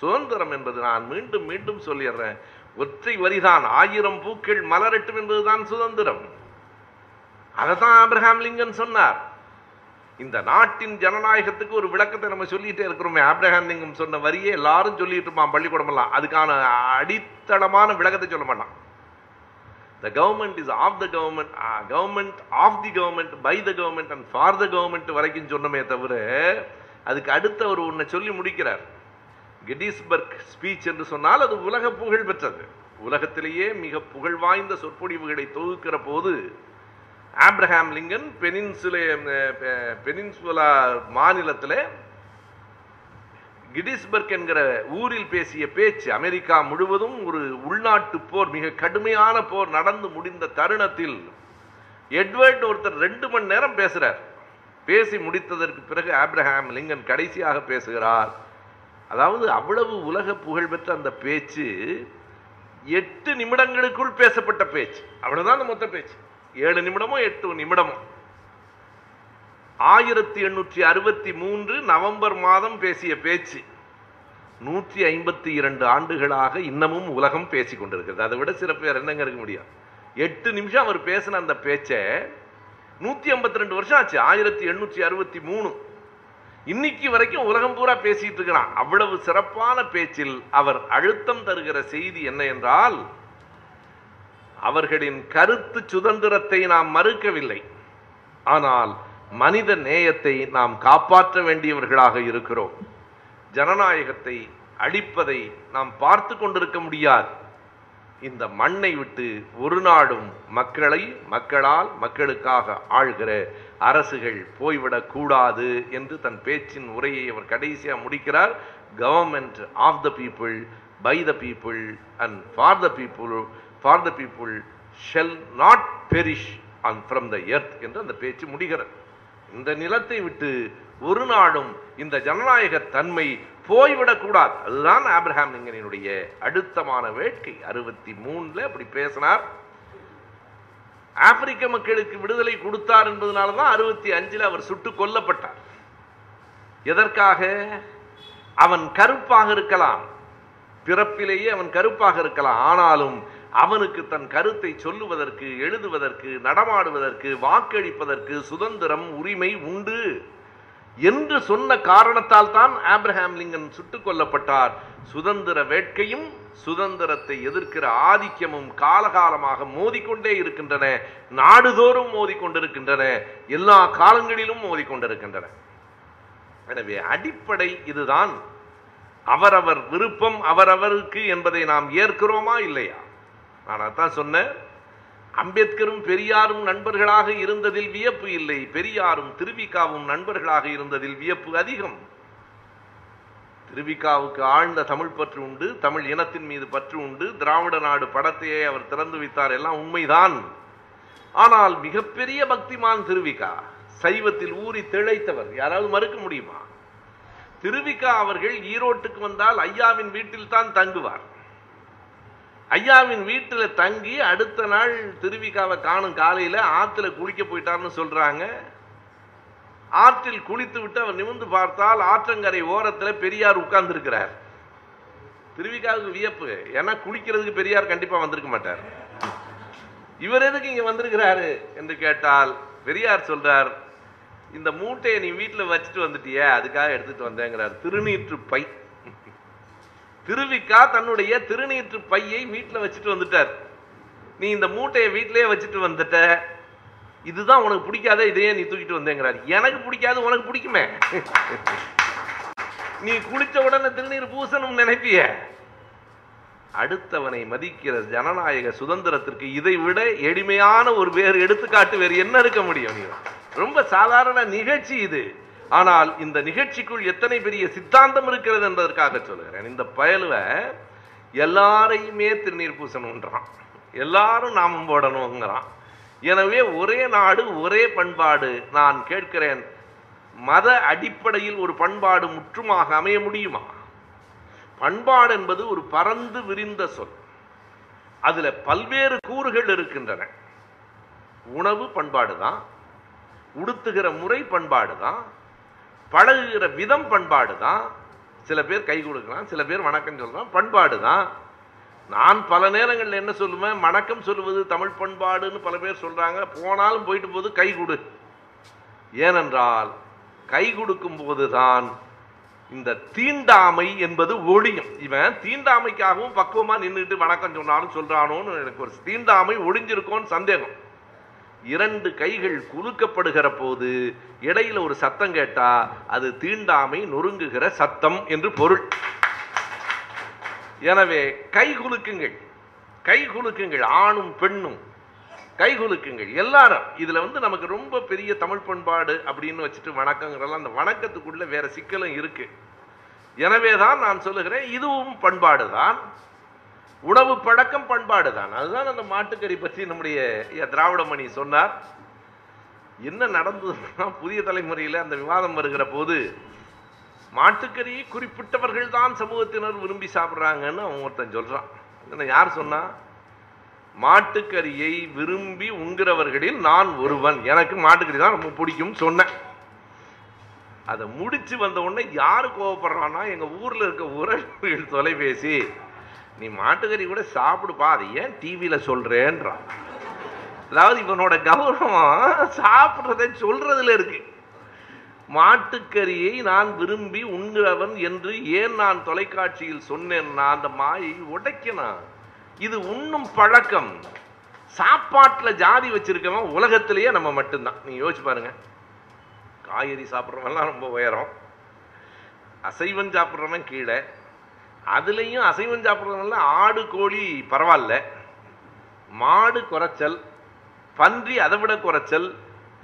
சுதந்திரம் என்பது நான் மீண்டும் மீண்டும் சொல்லிடுறேன். ஒற்றை வரிதான். ஆயிரம் பூக்கள் மலரட்டும் என்பதுதான் சுதந்திரம். அதைத்தான் ஆப்ரஹாம் லிங்கன் சொன்னார். இந்த நாட்டின் ஜனநாயகத்துக்கு ஒரு விளக்கத்தை நம்ம சொல்லிட்டே இருக்கிறோமே. ஆப்ரஹாம் லிங்கம் சொன்ன வரியே எல்லாரும் சொல்லிட்டு இருப்பான் பள்ளிக்கூடமெல்லாம். அதுக்கான அடித்தளமான விளக்கத்தை சொல்ல மாட்டான். The government is of the government uh, government of the government by the government and for the government வரைக்கும் சொன்னமே தவிர அதுக்கு அடுத்த ஒரு ஒன்றை சொல்லி முடிக்கிறார். கெடிஸ்பர்க் ஸ்பீச் என்று சொன்னால் அது உலக புகழ் பெற்றது. உலகத்திலேயே மிக புகழ் வாய்ந்த சொற்பொழிவுகளை தொகுக்கிற போது ஆப்ரஹாம் லிங்கன் பெனின்சுலே பெனின்சுலா மாநிலத்தில் கிடிஸ்பர்க் என்கிற ஊரில் பேசிய பேச்சு அமெரிக்கா முழுவதும் ஒரு உள்நாட்டு போர் மிக கடுமையான போர் நடந்து முடிந்த தருணத்தில் எட்வர்ட் ஒருத்தர் ரெண்டு மணி நேரம் பேசுகிறார் பேசி முடித்ததற்கு பிறகு ஆப்ரஹாம் லிங்கன் கடைசியாக பேசுகிறார். அதாவது அவ்வளவு உலக புகழ்பெற்ற அந்த பேச்சு எட்டு நிமிடங்களுக்குள் பேசப்பட்ட பேச்சு. அவ்வளோதான் அந்த மொத்த பேச்சு. ஏழு நிமிடமோ எட்டு நிமிடமோ. ஆயிரத்தி எண்ணூற்றி அறுபத்தி மூன்று நவம்பர் மாதம் பேசிய பேச்சு. நூற்றி ஐம்பத்தி இரண்டு ஆண்டுகளாக இன்னமும் உலகம் பேசிக் கொண்டிருக்கிறது. அதை விட சிறப்பு வேறு என்னங்க இருக்க முடியும்? எட்டு நிமிஷம் அவர் பேசின அந்த பேச்சை நூற்றி ஐம்பத்தி ரெண்டு வருஷம் ஆச்சு. ஆயிரத்தி எண்ணூற்றி அறுபத்தி மூணு. இன்னைக்கு வரைக்கும் உலகம் பூரா பேசிட்டு இருக்கிறான் அவ்வளவு சிறப்பான பேச்சில் அவர் அழுத்தம் தருகிற செய்தி என்ன என்றால் அவர்களின் கருத்து சுதந்திரத்தை நாம் மறுக்கவில்லை. ஆனால் மனித நேயத்தை நாம் காப்பாற்ற வேண்டியவர்களாக இருக்கிறோம். ஜனநாயகத்தை அழிப்பதை நாம் பார்த்து கொண்டிருக்க முடியாது. இந்த மண்ணை விட்டு ஒரு நாடும் மக்களை மக்களால் மக்களுக்காக ஆள்கிற அரசுகள் போய்விடக்கூடாது என்று தன் பேச்சின் உரையை அவர் கடைசியாக முடிக்கிறார். Government of the people by the people and for the people for the people shall not perish and from the earth என்று அந்த பேச்சு முடிகிறது. இந்த நிலத்தை விட்டு ஒரு நாடும் இந்த ஜனநாயக தன்மை போய்விடக்கூடாது அதுதான் ஆப்ரஹாம் லிங்கனினுடைய அடுத்தமான வேட்கை. அறுபத்தி மூணுல அப்படி பேசினார். ஆப்பிரிக்க மக்களுக்கு விடுதலை கொடுத்தார் என்பதனால தான் அறுபத்தி அஞ்சில் அவர் சுட்டு கொல்லப்பட்டார். எதற்காக? அவன் கருப்பாக இருக்கலாம். பிறப்பிலேயே அவன் கருப்பாக இருக்கலாம். ஆனாலும் அவனுக்கு தன் கருத்தை சொல்லுவதற்கு எழுதுவதற்கு நடமாடுவதற்கு வாக்களிப்பதற்கு சுதந்திரம் உரிமை உண்டு என்று சொன்ன காரணத்தால் தான் ஆப்ரஹாம் லிங்கன் சுட்டுக் கொல்லப்பட்டார். சுதந்திர வேட்கையும் சுதந்திரத்தை எதிர்க்கிற ஆதிக்கமும் காலகாலமாக மோதிக்கொண்டே இருக்கின்றன. நாடுதோறும் மோதிக்கொண்டிருக்கின்றன. எல்லா காலங்களிலும் மோதிக்கொண்டிருக்கின்றன. எனவே அடிப்படை இதுதான். அவரவர் விருப்பம் அவரவருக்கு என்பதை நாம் ஏற்கிறோமா இல்லையா? நான் அதான் சொன்னேன். அம்பேத்கரும் பெரியாரும் நண்பர்களாக இருந்ததில் வியப்பு இல்லை. பெரியாரும் திருவிக்காவும் நண்பர்களாக இருந்ததில் வியப்பு அதிகம். திருவிக்காவுக்கு ஆழ்ந்த தமிழ் பற்று உண்டு தமிழ் இனத்தின் மீது பற்று உண்டு. திராவிட நாடு படத்தையே அவர் திறந்து வைத்தார் எல்லாம் உண்மைதான். ஆனால் மிகப்பெரிய பக்திமான் திருவிக்கா சைவத்தில் ஊறி திளைத்தவர். யாராவது மறுக்க முடியுமா? திருவிக்கா அவர்கள் ஈரோட்டுக்கு வந்தால் ஐயாவின் வீட்டில் தான் தங்குவார். ஐயாவின் வீட்டில் தங்கி அடுத்த நாள் திருவிக்காவை காணும் காலையில் ஆற்றுல குளிக்க போயிட்டார்னு சொல்கிறாங்க ஆற்றில் குளித்து விட்டு அவர் நிமிர்ந்து பார்த்தால் ஆற்றங்கரை ஓரத்தில் பெரியார் உட்கார்ந்துருக்கிறார். திருவிக்காவுக்கு வியப்பு. ஏன்னா குளிக்கிறதுக்கு பெரியார் கண்டிப்பாக வந்திருக்க மாட்டார். இவர் எதுக்கு இங்கே வந்திருக்கிறாரு என்று கேட்டால் பெரியார் சொல்றார் இந்த மூட்டையை நீ வீட்டில் வச்சுட்டு வந்துட்டியே அதுக்காக எடுத்துட்டு வந்தேங்கிறார். திருநீற்று பை திருவிக்கா தன்னுடைய திருநீற்று பையை வீட்டில் வச்சுட்டு வந்துட்டார். நீ இந்த மூட்டையை வீட்டிலேயே வச்சுட்டு வந்துட்ட. இதுதான் உனக்கு பிடிக்காத இதையே நீ தூக்கிட்டு வந்தேங்கிறார். எனக்கு பிடிக்காது உனக்கு பிடிக்குமே? நீ குளிச்ச உடனே திருநீர் பூசணும் நினைப்பிய? அடுத்தவனை மதிக்கிற ஜனநாயக சுதந்திரத்திற்கு இதை விட எளிமையான ஒரு வேறு எடுத்துக்காட்டு வேறு என்ன இருக்க முடியும்? நீ ரொம்ப சாதாரண நிகழ்ச்சி இது. ஆனால் இந்த நிகழ்ச்சிக்குள் எத்தனை பெரிய சித்தாந்தம் இருக்கிறது என்பதற்காக சொல்லுகிறேன். இந்த பயலுவை எல்லாரையுமே திருநீர் பூசணுன்றான். எல்லாரும் நாமம் போடணுங்கிறான். எனவே ஒரே நாடு ஒரே பண்பாடு நான் கேட்கிறேன். மத அடிப்படையில் ஒரு பண்பாடு முற்றுமாக அமைய முடியுமா? பண்பாடு என்பது ஒரு பறந்து விரிந்த சொல். அதில் பல்வேறு கூறுகள் இருக்கின்றன. உணவு பண்பாடு தான் உடுத்துகிற முறை பண்பாடு தான் பழகுகிற விதம் பண்பாடு தான் சில பேர் கை கொடுக்கலாம் சில பேர் வணக்கம் சொல்கிறான் பண்பாடு தான் நான் பல நேரங்களில் என்ன சொல்லுவேன்? வணக்கம் சொல்லுவது தமிழ் பண்பாடுன்னு பல பேர் சொல்கிறாங்க போனாலும் போயிட்டு போது கை கொடு. ஏனென்றால் கை கொடுக்கும் போதுதான் இந்த தீண்டாமை என்பது ஒழியும். இவன் தீண்டாமைக்காகவும் பக்குவமாக நின்றுட்டு வணக்கம் சொன்னாலும் சொல்கிறானோன்னு எனக்கு ஒரு தீண்டாமை ஒழிஞ்சிருக்கோன்னு சந்தேகம். இரண்டு கைகள் குலுக்கப்படுகிற போது இடையில ஒரு சத்தம் கேட்டா அது தீண்டாமை நொறுங்குகிற சத்தம் என்று பொருள். எனவே கை குலுக்குங்கள். கை குலுக்குங்கள் ஆணும் பெண்ணும். கை குலுக்குங்கள் எல்லாரும். இதுல வந்து நமக்கு ரொம்ப பெரிய தமிழ் பண்பாடு அப்படின்னு வச்சுட்டு வணக்கங்கிறதெல்லாம் அந்த வணக்கத்துக்குள்ள வேற சிக்கலும் இருக்கு. எனவே தான் நான் சொல்லுகிறேன் இதுவும் பண்பாடு தான் உணவு பழக்கம் பண்பாடு தான் அதுதான் அந்த மாட்டுக்கறி பற்றி நம்முடைய திராவிடமணி சொன்னார். என்ன நடந்ததுன்னா புதிய தலைமுறையில் அந்த விவாதம் வருகிற போது மாட்டுக்கறியை குறிப்பிட்டவர்கள் தான் சமூகத்தினர் விரும்பி சாப்பிட்றாங்கன்னு அவன் ஒருத்தன் சொல்கிறான் என்ன யார் சொன்னா? மாட்டுக்கறியை விரும்பி உண்கிறவர்களில் நான் ஒருவன். எனக்கு மாட்டுக்கறி தான் ரொம்ப பிடிக்கும் சொன்னேன். அதை முடிச்சு வந்த உடனே யார் கோவப்படுறான்னா எங்கள் ஊரில் இருக்க உறவுகள் தொலைபேசி நீ மாட்டுக்கறி கூட சாப்பிடுப்பா அது ஏன் டிவியில் சொல்கிறேன்றான் அதாவது இவனோட கௌரவம் சாப்பிட்றதை சொல்கிறதுல இருக்கு. மாட்டுக்கறியை நான் விரும்பி உண்கிறவன் என்று ஏன் நான் தொலைக்காட்சியில் சொன்னேன்னா அந்த மாயை உடைக்கணும். இது உண்ணும் பழக்கம். சாப்பாட்டில் ஜாதி வச்சிருக்கவன் உலகத்திலேயே நம்ம மட்டும்தான். நீங்கள் யோசிச்சு பாருங்க. காய்கறி சாப்பிட்றவன்லாம் ரொம்ப உயரம். அசைவம் சாப்பிட்றவன் கீழே. அதுலேயும் அசைவம் சாப்பிட்றதுனால ஆடு கோழி பரவாயில்ல. மாடு குறைச்சல் பன்றி அதை விட குறைச்சல்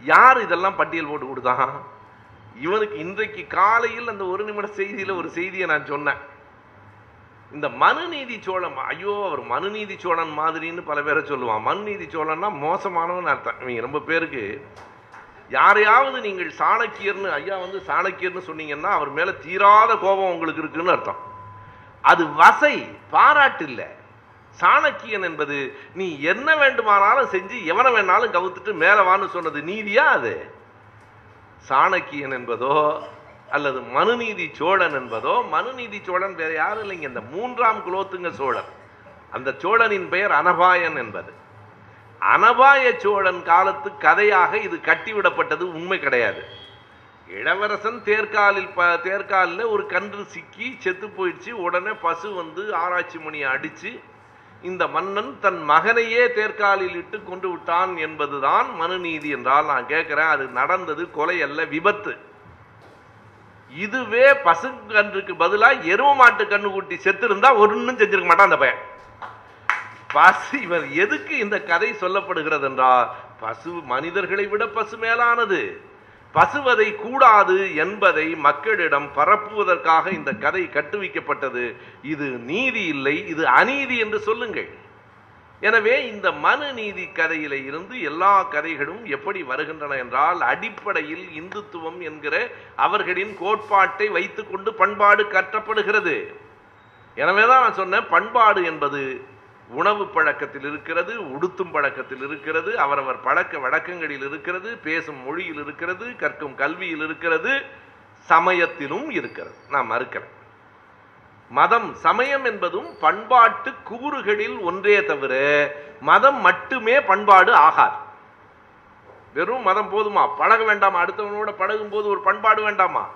யார் இதெல்லாம் பட்டியல் போட்டு கொடுத்தான் இவனுக்கு இன்றைக்கு காலையில் அந்த ஒரு நிமிட செய்தியில் ஒரு செய்தியை நான் சொன்னேன். இந்த மனுநீதி சோழன் ஐயோ அவர் மனுநீதி சோழன் மாதிரின்னு பல பேரை சொல்லுவான். மனுநீதி சோழன்னா மோசமானவன் அர்த்தம். இவங்க ரொம்ப பேருக்கு யாரையாவது நீங்கள் சாணக்கியர்னு ஐயா வந்து சாணக்கியர்னு சொன்னீங்கன்னா அவர் மேலே தீராத கோபம் உங்களுக்கு இருக்குன்னு அர்த்தம். அது வசை பாராட்டு இல்லை சாணக்கியன் என்பது நீ என்ன வேண்டுமானாலும் செஞ்சு எவனை வேணாலும் கவுத்துட்டு மேல வான்னு சொன்னது நீதியா அது? சாணக்கியன் என்பதோ அல்லது மனுநீதி சோழன் என்பதோ மனுநீதி சோழன் வேற யாரும் இல்லைங்க. இந்த மூன்றாம் குலோத்துங்க சோழன் அந்த சோழனின் பெயர் அனபாயன் என்பது. அனபாய சோழன் காலத்து கதையாக இது கட்டிவிடப்பட்டது உண்மை கிடையாது. இளவரசன் தேர்காலில் ப தேர்காலில் ஒரு கன்று சிக்கி செத்து போயிடுச்சு. உடனே பசு வந்து ஆராய்ச்சி மணியை அடித்து இந்த மன்னன் தன் மகனையே தேர்காலில் இட்டு கொண்டு விட்டான் என்பதுதான் மனுநீதி என்றால் நான் கேட்குறேன். அது நடந்தது கொலை அல்ல விபத்து. இதுவே பசு கன்றுக்கு பதிலாக எரும மாட்டு கண்ணு கூட்டி செத்து இருந்தா செஞ்சிருக்க மாட்டான் அந்த பையன். பசு இவர் எதுக்கு இந்த கதை சொல்லப்படுகிறது என்றால் பசு மனிதர்களை விட பசு மேலானது. பசுவதை கூடாது என்பதை மக்களிடம் பரப்புவதற்காக இந்த கதை கட்டுவிக்கப்பட்டது. இது நீதி இல்லை இது அநீதி என்று சொல்லுங்கள். எனவே இந்த மனு நீதி கதையில இருந்து எல்லா கதைகளும் எப்படி வருகின்றன என்றால் அடிப்படையில் இந்துத்துவம் என்கிற அவர்களின் கோட்பாட்டை வைத்துக்கொண்டு பண்பாடு கற்றப்படுகிறது எனவேதான் நான் சொன்னேன் பண்பாடு என்பது உணவு பழக்கத்தில் இருக்கிறது உடுத்தும் பழக்கத்தில் இருக்கிறது அவரவர் பழக்க வழக்கங்களில் இருக்கிறது பேசும் மொழியில் இருக்கிறது கற்கும் கல்வியில் இருக்கிறது சமயத்திலும் இருக்கிறது. நான் மறுக்கிறேன் மதம் சமயம் என்பதும் பண்பாட்டு கூறுகளில் ஒன்றே தவிர மதம் மட்டுமே பண்பாடு ஆகாது. வெறும் மதம் போதுமா? பழக வேண்டாமா? அடுத்தவனோட பழகும் போது ஒரு பண்பாடு வேண்டாமா?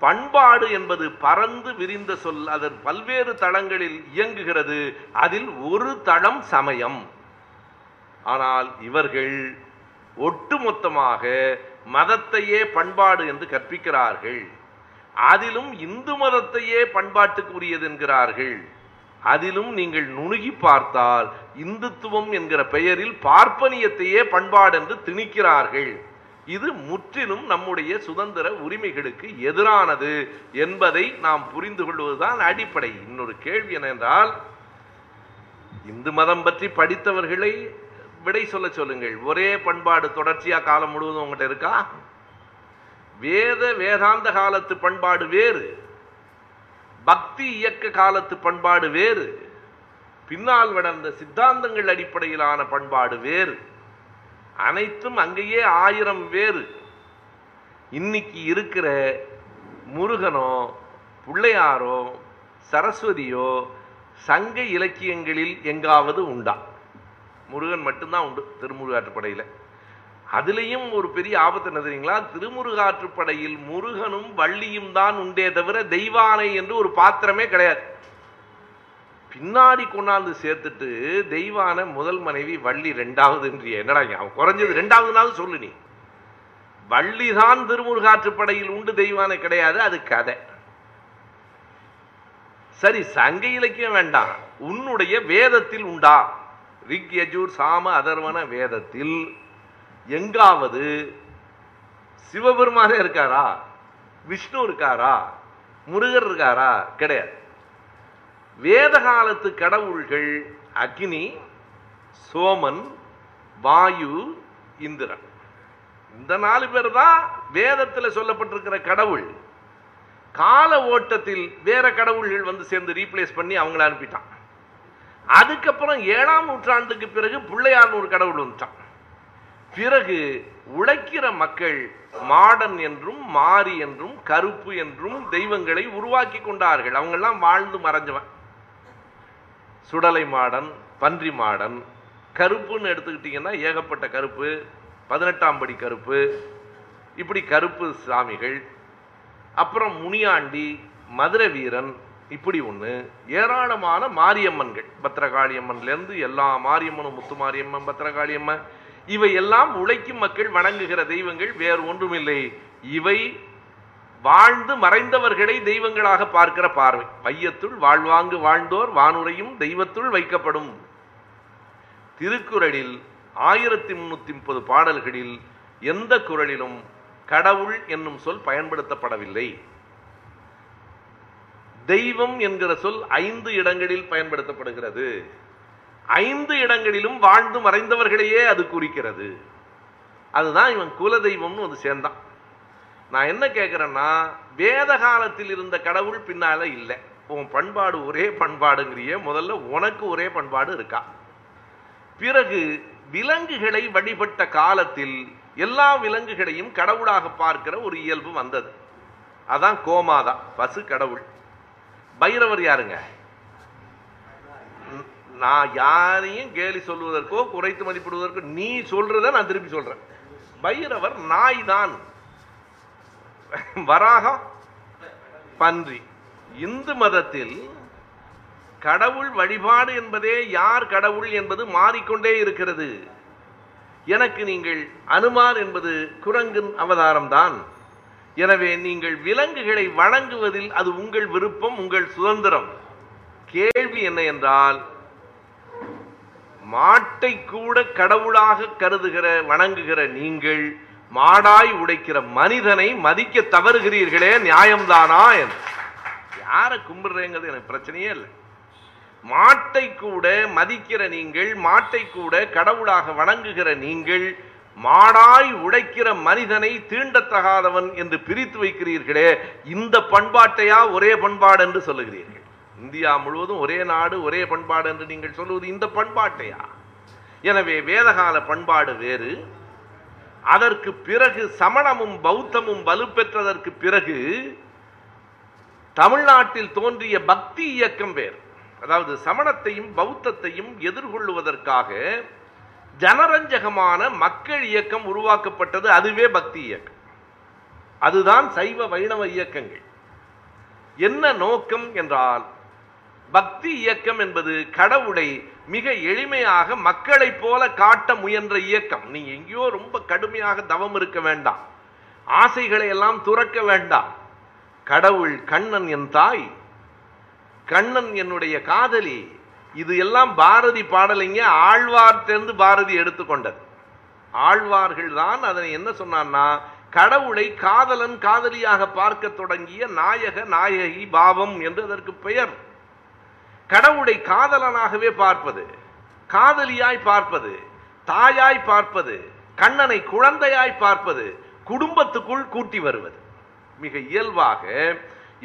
பண்பாடு என்பது பறந்து விரிந்த சொல் அதன் பல்வேறு தளங்களில் இயங்குகிறது. அதில் ஒரு தளம் சமயம். ஆனால் இவர்கள் ஒட்டுமொத்தமாக மதத்தையே பண்பாடு என்று கற்பிக்கிறார்கள். அதிலும் இந்து மதத்தையே பண்பாட்டுக்கு உரியது என்கிறார்கள். அதிலும் நீங்கள் நுணுகி பார்த்தால் இந்துத்துவம் என்கிற பெயரில் பார்ப்பனியத்தையே பண்பாடு என்று திணிக்கிறார்கள். இது முற்றிலும் நம்முடைய சுதந்திர உரிமைகளுக்கு எதிரானது என்பதை நாம் புரிந்து கொள்வதுதான் அடிப்படை. இன்னொரு கேள்வி என்னென்றால் இந்து மதம் பற்றி படித்தவர்களை விடை சொல்ல சொல்லுங்கள். ஒரே பண்பாடு தொடர்ச்சியா காலம் முழுவதும் உங்கள்கிட்ட இருக்கா? வேத வேதாந்த காலத்து பண்பாடு வேறு. பக்தி இயக்க காலத்து பண்பாடு வேறு. பின்னால் வளர்ந்த சித்தாந்தங்கள் அடிப்படையிலான பண்பாடு வேறு. அனைத்தும் அங்கேயே ஆயிரம் வேறு. இன்னைக்கு இருக்கிற முருகனோ பிள்ளையாரோ சரஸ்வதியோ சங்க இலக்கியங்களில் எங்காவது உண்டா? முருகன் மட்டும்தான் உண்டு திருமுருகாற்றுப்படையில் அதுலேயும் ஒரு பெரிய ஆபத்து என்ன தெரியுங்களா? திருமுருகாற்றுப்படையில் முருகனும் வள்ளியும் தான் உண்டே தவிர தெய்வானை என்று ஒரு பாத்திரமே கிடையாது. பின்னாடி கொண்டாந்து சேர்த்துட்டு தெய்வான முதல் மனைவி வள்ளி ரெண்டாவது என்று என்னடா அவன் குறைஞ்சது ரெண்டாவது நாள் சொல்லு நீ. வள்ளி தான் திருமுருகாற்றுப்படையில் உண்டு தெய்வான கிடையாது அது கதை. சரி சங்க இலக்கியம் வேண்டாம். உன்னுடைய வேதத்தில் உண்டா? ரிக் யஜூர் சாம அதர்வன வேதத்தில். எங்காவது சிவபெருமானே இருக்காரா? விஷ்ணு இருக்காரா? முருகர் இருக்காரா? கிடையாது. வேத காலத்து கடவுள்கள் அக்னி சோமன் வாயு இந்திரன். இந்த நாலு பேர் தான் வேதத்தில் சொல்லப்பட்டிருக்கிற கடவுள். கால ஓட்டத்தில் வேற கடவுள்கள் வந்து சேர்ந்து ரீப்ளேஸ் பண்ணி அவங்கள அனுப்பிட்டான். அதுக்கப்புறம் ஏழாம் நூற்றாண்டுக்கு பிறகு பிள்ளையார்னு ஒரு கடவுள் வந்துட்டான். பிறகு உழைக்கிற மக்கள் மாடன் என்றும் மாரி என்றும் கருப்பு என்றும் தெய்வங்களை உருவாக்கி கொண்டார்கள். அவங்கெல்லாம் வாழ்ந்து மறைஞ்சவன். சுடலை மாடன் பன்றி மாடன். கருப்புன்னு எடுத்துக்கிட்டிங்கன்னா ஏகப்பட்ட கருப்பு பதினெட்டாம் படி கருப்பு. இப்படி கருப்பு சாமிகள். அப்புறம் முனியாண்டி மதுரை வீரன் இப்படி ஒன்று ஏராளமான மாரியம்மன்கள். பத்திரகாளியம்மன்லேருந்து எல்லா மாரியம்மனும் முத்து மாரியம்மன் பத்திரகாளியம்மன். இவை எல்லாம் உழைக்கும் மக்கள் வணங்குகிற தெய்வங்கள் வேறு ஒன்றுமில்லை. இவை வாழ்ந்து மறைந்தவர்களை தெய்வங்களாக பார்க்கிற பார்வை. மையத்துள் வாழ்வாங்கு வாழ்ந்தோர் வானுரையும் தெய்வத்துள் வைக்கப்படும். திருக்குறளில் ஆயிரத்தி முன்னூத்தி முப்பது பாடல்களில் எந்த குறளிலும் கடவுள் என்னும் சொல் பயன்படுத்தப்படவில்லை. தெய்வம் என்கிற சொல் ஐந்து இடங்களில் பயன்படுத்தப்படுகிறது. ஐந்து இடங்களிலும் வாழ்ந்து மறைந்தவர்களையே அது குறிக்கிறது. அதுதான் இவன் குலதெய்வம்னு வந்து சேர்ந்தான். நான் என்ன கேட்குறேன்னா வேத காலத்தில் இருந்த கடவுள் பின்னால் இல்லை. உன் பண்பாடு ஒரே பண்பாடுங்கிறிய முதல்ல உனக்கு ஒரே பண்பாடு இருக்கா? பிறகு விலங்குகளை வழிபட்ட காலத்தில் எல்லா விலங்குகளையும் கடவுளாக பார்க்கிற ஒரு இயல்பு வந்தது. அதான் கோமாதா பசு கடவுள். பைரவர் யாருங்க? நான் யாரையும் கேலி சொல்வதற்கோ குறைத்து மதிப்பிடுவதற்கோ நீ சொல்றத நான் திருப்பி சொல்றேன். பைரவர் நாய் தான் வராகம் பன்றி. இந்து மதத்தில் கடவுள் வழிபாடு என்பதே யார் கடவுள் என்பது மாறிக்கொண்டே இருக்கிறது. எனக்கு நீங்கள் அனுமார் என்பது குரங்கின் அவதாரம்தான். எனவே நீங்கள் விலங்குகளை வணங்குவதில் அது உங்கள் விருப்பம் உங்கள் சுதந்திரம். கேள்வி என்ன என்றால் மாட்டை கூட கடவுளாக கருதுகிற வணங்குகிற நீங்கள் மாடாய் உடைக்கிற மனிதனை மதிக்க தவறுகிறீர்களே நியாயம்தானா என்று. யாரை கும்பிடுறேங்கிறது எனக்கு பிரச்சனையே இல்லை. மாட்டை கூட மதிக்கிற நீங்கள் மாட்டை கூட கடவுளாக வணங்குகிற நீங்கள் மாடாய் உடைக்கிற மனிதனை தீண்டத்தகாதவன் என்று பிரித்து வைக்கிறீர்களே இந்த பண்பாட்டையா ஒரே பண்பாடு என்று சொல்லுகிறீர்கள். இந்தியா முழுவதும் ஒரே நாடு ஒரே பண்பாடு என்று நீங்கள் சொல்லுவது இந்த பண்பாட்டையா? எனவே வேதகால பண்பாடு வேறு அதற்கு பிறகு சமணமும் பௌத்தமும் வலுப்பெற்றதற்கு பிறகு தமிழ்நாட்டில் தோன்றிய பக்தி இயக்கம் வேறு. அதாவது சமணத்தையும் பௌத்தத்தையும் எதிர்கொள்ளுவதற்காக ஜனரஞ்சகமான மக்கள் இயக்கம் உருவாக்கப்பட்டது அதுவே பக்தி இயக்கம். அதுதான் சைவ வைணவ இயக்கங்கள். என்ன நோக்கம் என்றால் பக்தி இயக்கம் என்பது கடவுளை மிக எளிமையாக மக்களைப் போல காட்ட முயன்ற இயக்கம். நீ எங்கேயோ ரொம்ப கடுமையாக தவம் இருக்க வேண்டாம். ஆசைகளை எல்லாம் துறக்க வேண்டாம். கடவுள் கண்ணன் என் தாய். கண்ணன் என்னுடைய காதலி. இது எல்லாம் பாரதி பாடலைங்க ஆழ்வார்த்திலிருந்து பாரதி எடுத்துக்கொண்டது. ஆழ்வார்கள் தான் அதனை என்ன சொன்னான்னா கடவுளை காதலன் காதலியாக பார்க்க தொடங்கிய நாயக நாயகி பாவம் என்று அதற்கு பெயர். கடவுளை காதலனாகவே பார்ப்பது காதலியாய் பார்ப்பது தாயாய் பார்ப்பது கண்ணனை குழந்தையாய் பார்ப்பது குடும்பத்துக்குள் கூட்டி வருவது. மிக இயல்பாக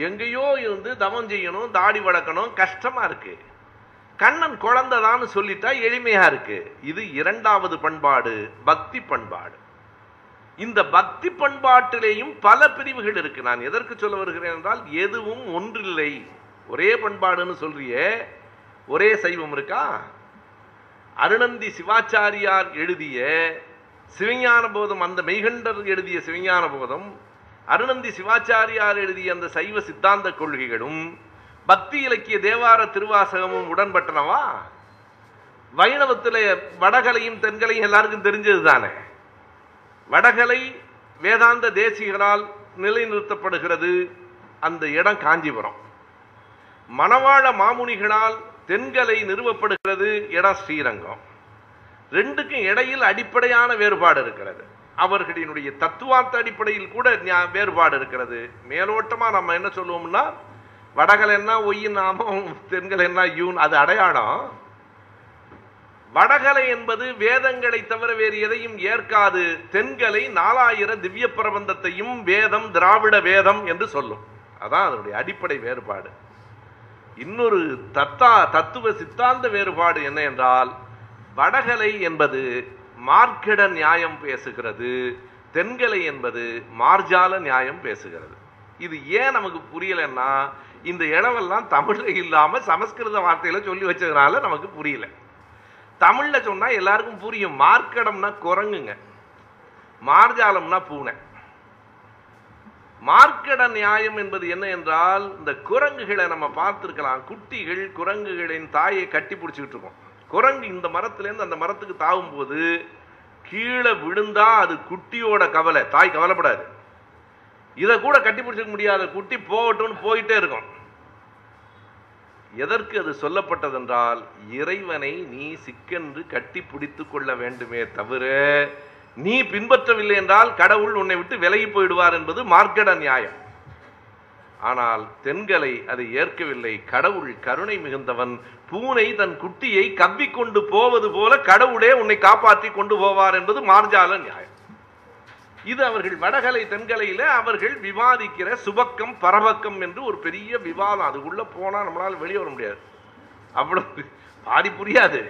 எங்கேயோ இருந்து தவம் செய்யணும் தாடி வளர்க்கணும் கஷ்டமா இருக்கு. கண்ணன் குழந்தைதான்னு சொல்லிட்டா எளிமையா இருக்கு. இது இரண்டாவது பண்பாடு பக்தி பண்பாடு. இந்த பக்தி பண்பாட்டிலேயும் பல பிரிவுகள் இருக்கு. நான் எதற்கு சொல்ல வருகிறேன் என்றால் எதுவும் ஒன்றில்லை. ஒரே பண்பாடுன்னு சொல்றியே ஒரே சைவம் இருக்கா? அருணந்தி சிவாச்சாரியார் எழுதிய சிவஞான போதம் அந்த மெய்கண்டர் எழுதிய சிவஞான போதம் அருணந்தி சிவாச்சாரியார் எழுதிய அந்த சைவ சித்தாந்த கொள்கைகளும் பக்தி இலக்கிய தேவார திருவாசகமும் உடன்பட்டனவா? வைணவத்தில் வடகலையும் தென்கலையும் எல்லாருக்கும் தெரிஞ்சது தானே வடகலை வேதாந்த தேசிகரால் நிலைநிறுத்தப்படுகிறது அந்த இடம் காஞ்சிபுரம். மணவாள மாமுனிகளால் தென்கலை நிறுவப்படுகிறது இடம் ஸ்ரீரங்கம். ரெண்டுக்கும் இடையில் அடிப்படையான வேறுபாடு இருக்கிறது. அவர்களினுடைய தத்துவார்த்த அடிப்படையில் கூட வேறுபாடு இருக்கிறது. மேலோட்டமா நம்ம என்ன சொல்லுவோம்னா வடகல் என்ன ஒய்யின் நாமம் தென்கள் என்ன யூன் அது அடையாளம். வடகலை என்பது வேதங்களை தவிர வேறு எதையும் ஏற்காது. தென்கலை நாலாயிர திவ்ய பிரபந்தத்தையும் வேதம் திராவிட வேதம் என்று சொல்லும். அதான் அதனுடைய அடிப்படை வேறுபாடு. இன்னொரு தத்தா தத்துவ சித்தாந்த வேறுபாடு என்ன என்றால் வடகலை என்பது மார்க்கிட நியாயம் பேசுகிறது தென்கலை என்பது மார்ஜால நியாயம் பேசுகிறது. இது ஏன் நமக்கு புரியலன்னா இந்த இடமெல்லாம் தமிழில் இல்லாமல் சமஸ்கிருத வார்த்தையில் சொல்லி வச்சதுனால நமக்கு புரியல. தமிழில் சொன்னால் எல்லாருக்கும் புரியும். மார்க்கடம்னா குரங்குங்க. மார்ஜாலம்னா பூனை. மார்க்கட நியாயம் என்பது என்ன என்றால் இந்த குரங்குகளை நம்ம பார்த்துருக்கலாம். குட்டிகள் குரங்குகளின் தாயை கட்டி பிடிச்சிக்கிட்டு இருக்கும். குரங்கு இந்த மரத்துலேருந்து அந்த மரத்துக்கு தாவும் போது கீழே விழுந்தா அது குட்டியோட கவலை. தாய் கவலைப்படாது. இதை கூட கட்டி பிடிச்சிக்க முடியாத குட்டி போகட்டும்னு போயிட்டே இருக்கும். எதற்கு அது சொல்லப்பட்டதென்றால் இறைவனை நீ சிக்கென்று கட்டி பிடித்துக் கொள்ள வேண்டுமே தவிர நீ பின்பற்றவில்லை என்றால் கடவுள் உன்னை விட்டு விலகி போயிடுவார் என்பது மார்க்கட நியாயம். ஆனால் தென்கலை அதை ஏற்கவில்லை. கடவுள் கருணை மிகுந்தவன். பூனை தன் குட்டியை கவ்விக்கொண்டு போவது போல கடவுளே உன்னை காப்பாற்றி கொண்டு போவார் என்பது மார்ஜால நியாயம். இது அவர்கள் வடகலை தென்கலையில அவர்கள் விவாதிக்கிற சுபக்கம் பரபக்கம் என்று ஒரு பெரிய விவாதம். அதுக்குள்ள போனா நம்மளால வெளியே வர முடியாது. அவ்வளவு பாதி புரியாது.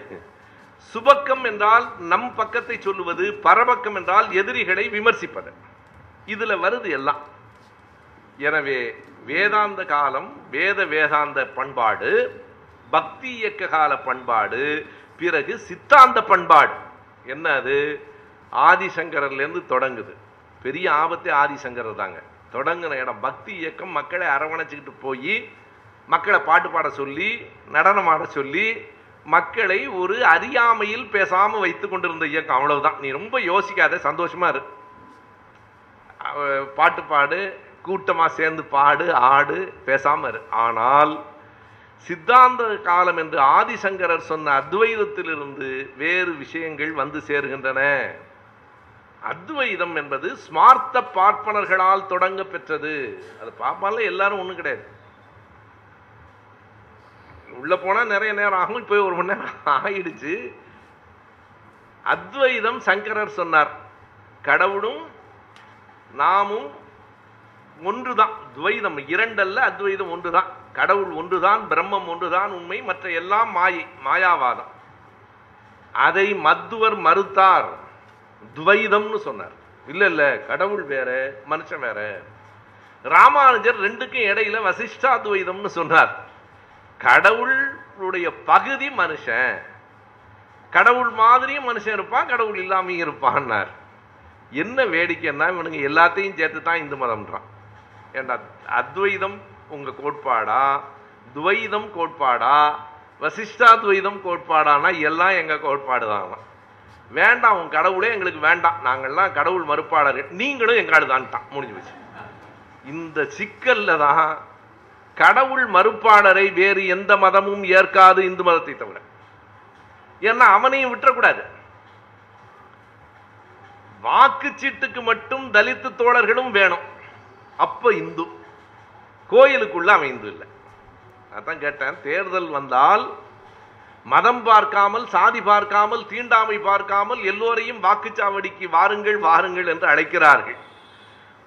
சுபக்கம் என்றால் நம் பக்கத்தை சொல்லுவது பரபக்கம் என்றால் எதிரிகளை விமர்சிப்பது. இதில் வருது எல்லாம். எனவே வேதாந்த காலம் வேத வேதாந்த பண்பாடு பக்தி இயக்க கால பண்பாடு பிறகு சித்தாந்த பண்பாடு. என்ன அது? ஆதிசங்கரர்லேருந்து தொடங்குது. பெரிய ஆபத்தே ஆதிசங்கரர் தாங்க. தொடங்கின இடம். பக்தி இயக்கம் மக்களை அரவணைச்சிக்கிட்டு போய் மக்களை பாட்டு பாட சொல்லி நடனம் ஆட சொல்லி மக்களை ஒரு அறியாமையில் பேசாம வைத்து கொண்டிருந்த இயக்கம். அவ்வளவுதான். நீ ரொம்ப யோசிக்காத சந்தோஷமா இரு. பாட்டு பாடு கூட்டமா சேர்ந்து பாடு ஆடு பேசாம இரு. ஆனால் சித்தாந்த காலம் என்று ஆதிசங்கரர் சொன்ன அத்வைதத்திலிருந்து வேறு விஷயங்கள் வந்து சேருகின்றன. அத்வைதம் என்பது ஸ்மார்த்த பார்ப்பனர்களால் தொடங்க பெற்றது. அது பார்ப்பால எல்லாரும் ஒன்றும் கிடையாது. உள்ளே போனால் நிறைய நேரம் ஆகும். இப்போ ஒரு மணி நேரம் ஆயிடுச்சு. அத்வைதம் சங்கரர் சொன்னார் கடவுளும் நாமும் ஒன்று தான் துவைதம் இரண்டல்ல அத்வைதம் ஒன்று தான் கடவுள் ஒன்றுதான் பிரம்மம் ஒன்றுதான் உண்மை மற்ற எல்லாம் மாயை மாயாவாதம். அதை மத்துவர் மறுத்தார். துவைதம்னு சொன்னார். இல்லை இல்லை கடவுள் வேற மனுஷன் வேற. ராமானுஜர் ரெண்டுக்கும் இடையில வசிஷ்டாத்வைதம்னு சொன்னார். கடவுளுடைய பகுதி மனுஷன். கடவுள் மாதிரியும் மனுஷன் இருப்பான் கடவுள் இல்லாமையும் இருப்பான்னார். என்ன வேடிக்கைன்னா இவனுங்க எல்லாத்தையும் சேர்த்து தான் இந்து மதம்ன்றான். ஏண்டா அத்வைதம் உங்கள் கோட்பாடா? துவைதம் கோட்பாடா? வசிஷ்டாத்வைதம் கோட்பாடானா? எல்லாம் எங்கள் கோட்பாடு தான் வேண்டாம் உன் கடவுளே எங்களுக்கு வேண்டாம். நாங்கள்லாம் கடவுள் மறுப்பாளர். நீங்களும் எங்காடுதான்ட்டான் முடிஞ்சு போச்சு. இந்த சிக்கல்ல தான் கடவுள் மறுப்பாளரை வேறு எந்த மதமும் ஏற்காது இந்து மதத்தை தவிர. ஏன்னா அவனையும் விட்டுறக்கூடாது. வாக்குச்சீட்டுக்கு மட்டும் தலித்து தோழர்களும் வேணும். அப்ப இந்து. கோயிலுக்குள்ள அவன் இந்து இல்லை. அதான் கேட்டேன் தேர்தல் வந்தால் மதம் பார்க்காமல் சாதி பார்க்காமல் தீண்டாமை பார்க்காமல் எல்லோரையும் வாக்குச்சாவடிக்கு வாருங்கள் வாருங்கள் என்று அழைக்கிறார்கள்.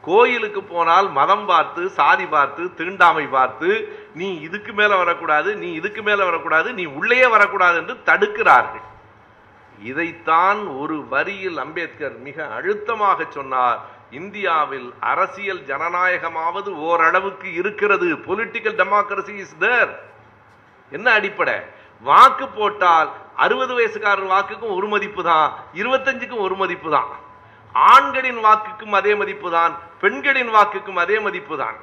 கோயிலுக்கு போனால் மதம் பார்த்து சாதி பார்த்து தீண்டாமை பார்த்து நீ இதுக்கு மேலே வரக்கூடாது நீ இதுக்கு மேலே வரக்கூடாது நீ உள்ளே வரக்கூடாது என்று தடுக்கிறார்கள். இதைத்தான் ஒரு வரியில் அம்பேத்கர் மிக அழுத்தமாக சொன்னார். இந்தியாவில் அரசியல் ஜனநாயகமாவது ஓரளவுக்கு இருக்கிறது. பொலிட்டிக்கல் டெமோக்ரஸி இஸ் தேர் என்ன அடிப்படை? வாக்கு போட்டால் அறுபது வயசுக்காரர் வாக்குக்கும் ஒரு மதிப்பு தான். இருபத்தஞ்சுக்கும் ஒரு மதிப்பு தான். ஆண்களின் வாக்குக்கும் அதே மதிப்பு தான் பெண்களின் வாக்குக்கும் அதே மதிப்பு தான்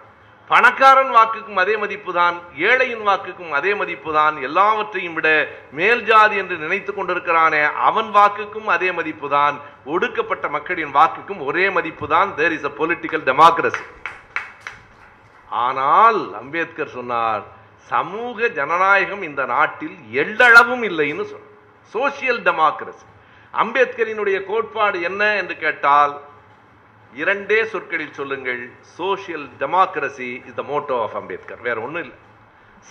பணக்காரன் வாக்குக்கும் அதே மதிப்பு தான் ஏழையின் வாக்குக்கும் அதே மதிப்பு தான் எல்லாவற்றையும் விட மேல் ஜாதி என்று நினைத்து கொண்டிருக்கிறானே அவன் வாக்குக்கும் அதே மதிப்பு தான் ஒடுக்கப்பட்ட மக்களின் வாக்குக்கும் ஒரே மதிப்பு தான் there is a political democracy ஆனால் அம்பேத்கர் சொன்னார் சமூக ஜனநாயகம் இந்த நாட்டில் எள்ளளவும் இல்லைன்னு சொன்னார். சோசியல் டெமோக்ரஸி அம்பேத்கரினுடைய கோட்பாடு என்ன என்று கேட்டால் இரண்டே சொற்களில் சொல்லுங்கள் social democracy is the motto of Ambedkar வேற ஒன்றும் இல்லை.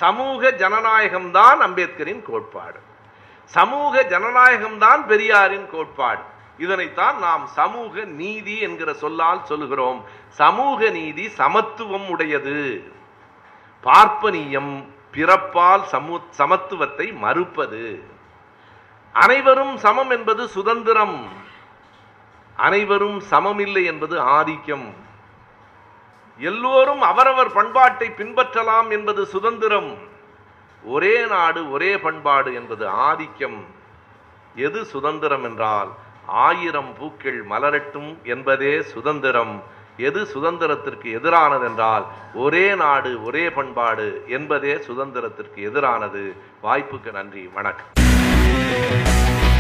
சமூக ஜனநாயகம் தான் அம்பேத்கரின் கோட்பாடு. சமூக ஜனநாயகம் தான் பெரியாரின் கோட்பாடு. இதனைத்தான் நாம் சமூக நீதி என்கிற சொல்லால் சொல்லுகிறோம். சமூக நீதி சமத்துவம் உடையது. பார்ப்பனியம் பிறப்பால் சமு சமத்துவத்தை மறுப்பது. அனைவரும் சமம் என்பது சுதந்திரம். அனைவரும் சமம் இல்லை என்பது ஆதிக்கம். எல்லோரும் அவரவர் பண்பாட்டை பின்பற்றலாம் என்பது சுதந்திரம். ஒரே நாடு ஒரே பண்பாடு என்பது ஆதிக்கம். எது சுதந்திரம் என்றால் ஆயிரம் பூக்கள் மலரட்டும் என்பதே சுதந்திரம். எது சுதந்திரத்திற்கு எதிரானது என்றால் ஒரே நாடு ஒரே பண்பாடு என்பதே சுதந்திரத்திற்கு எதிரானது. வாய்ப்புக்கு நன்றி வணக்கம். Thank you.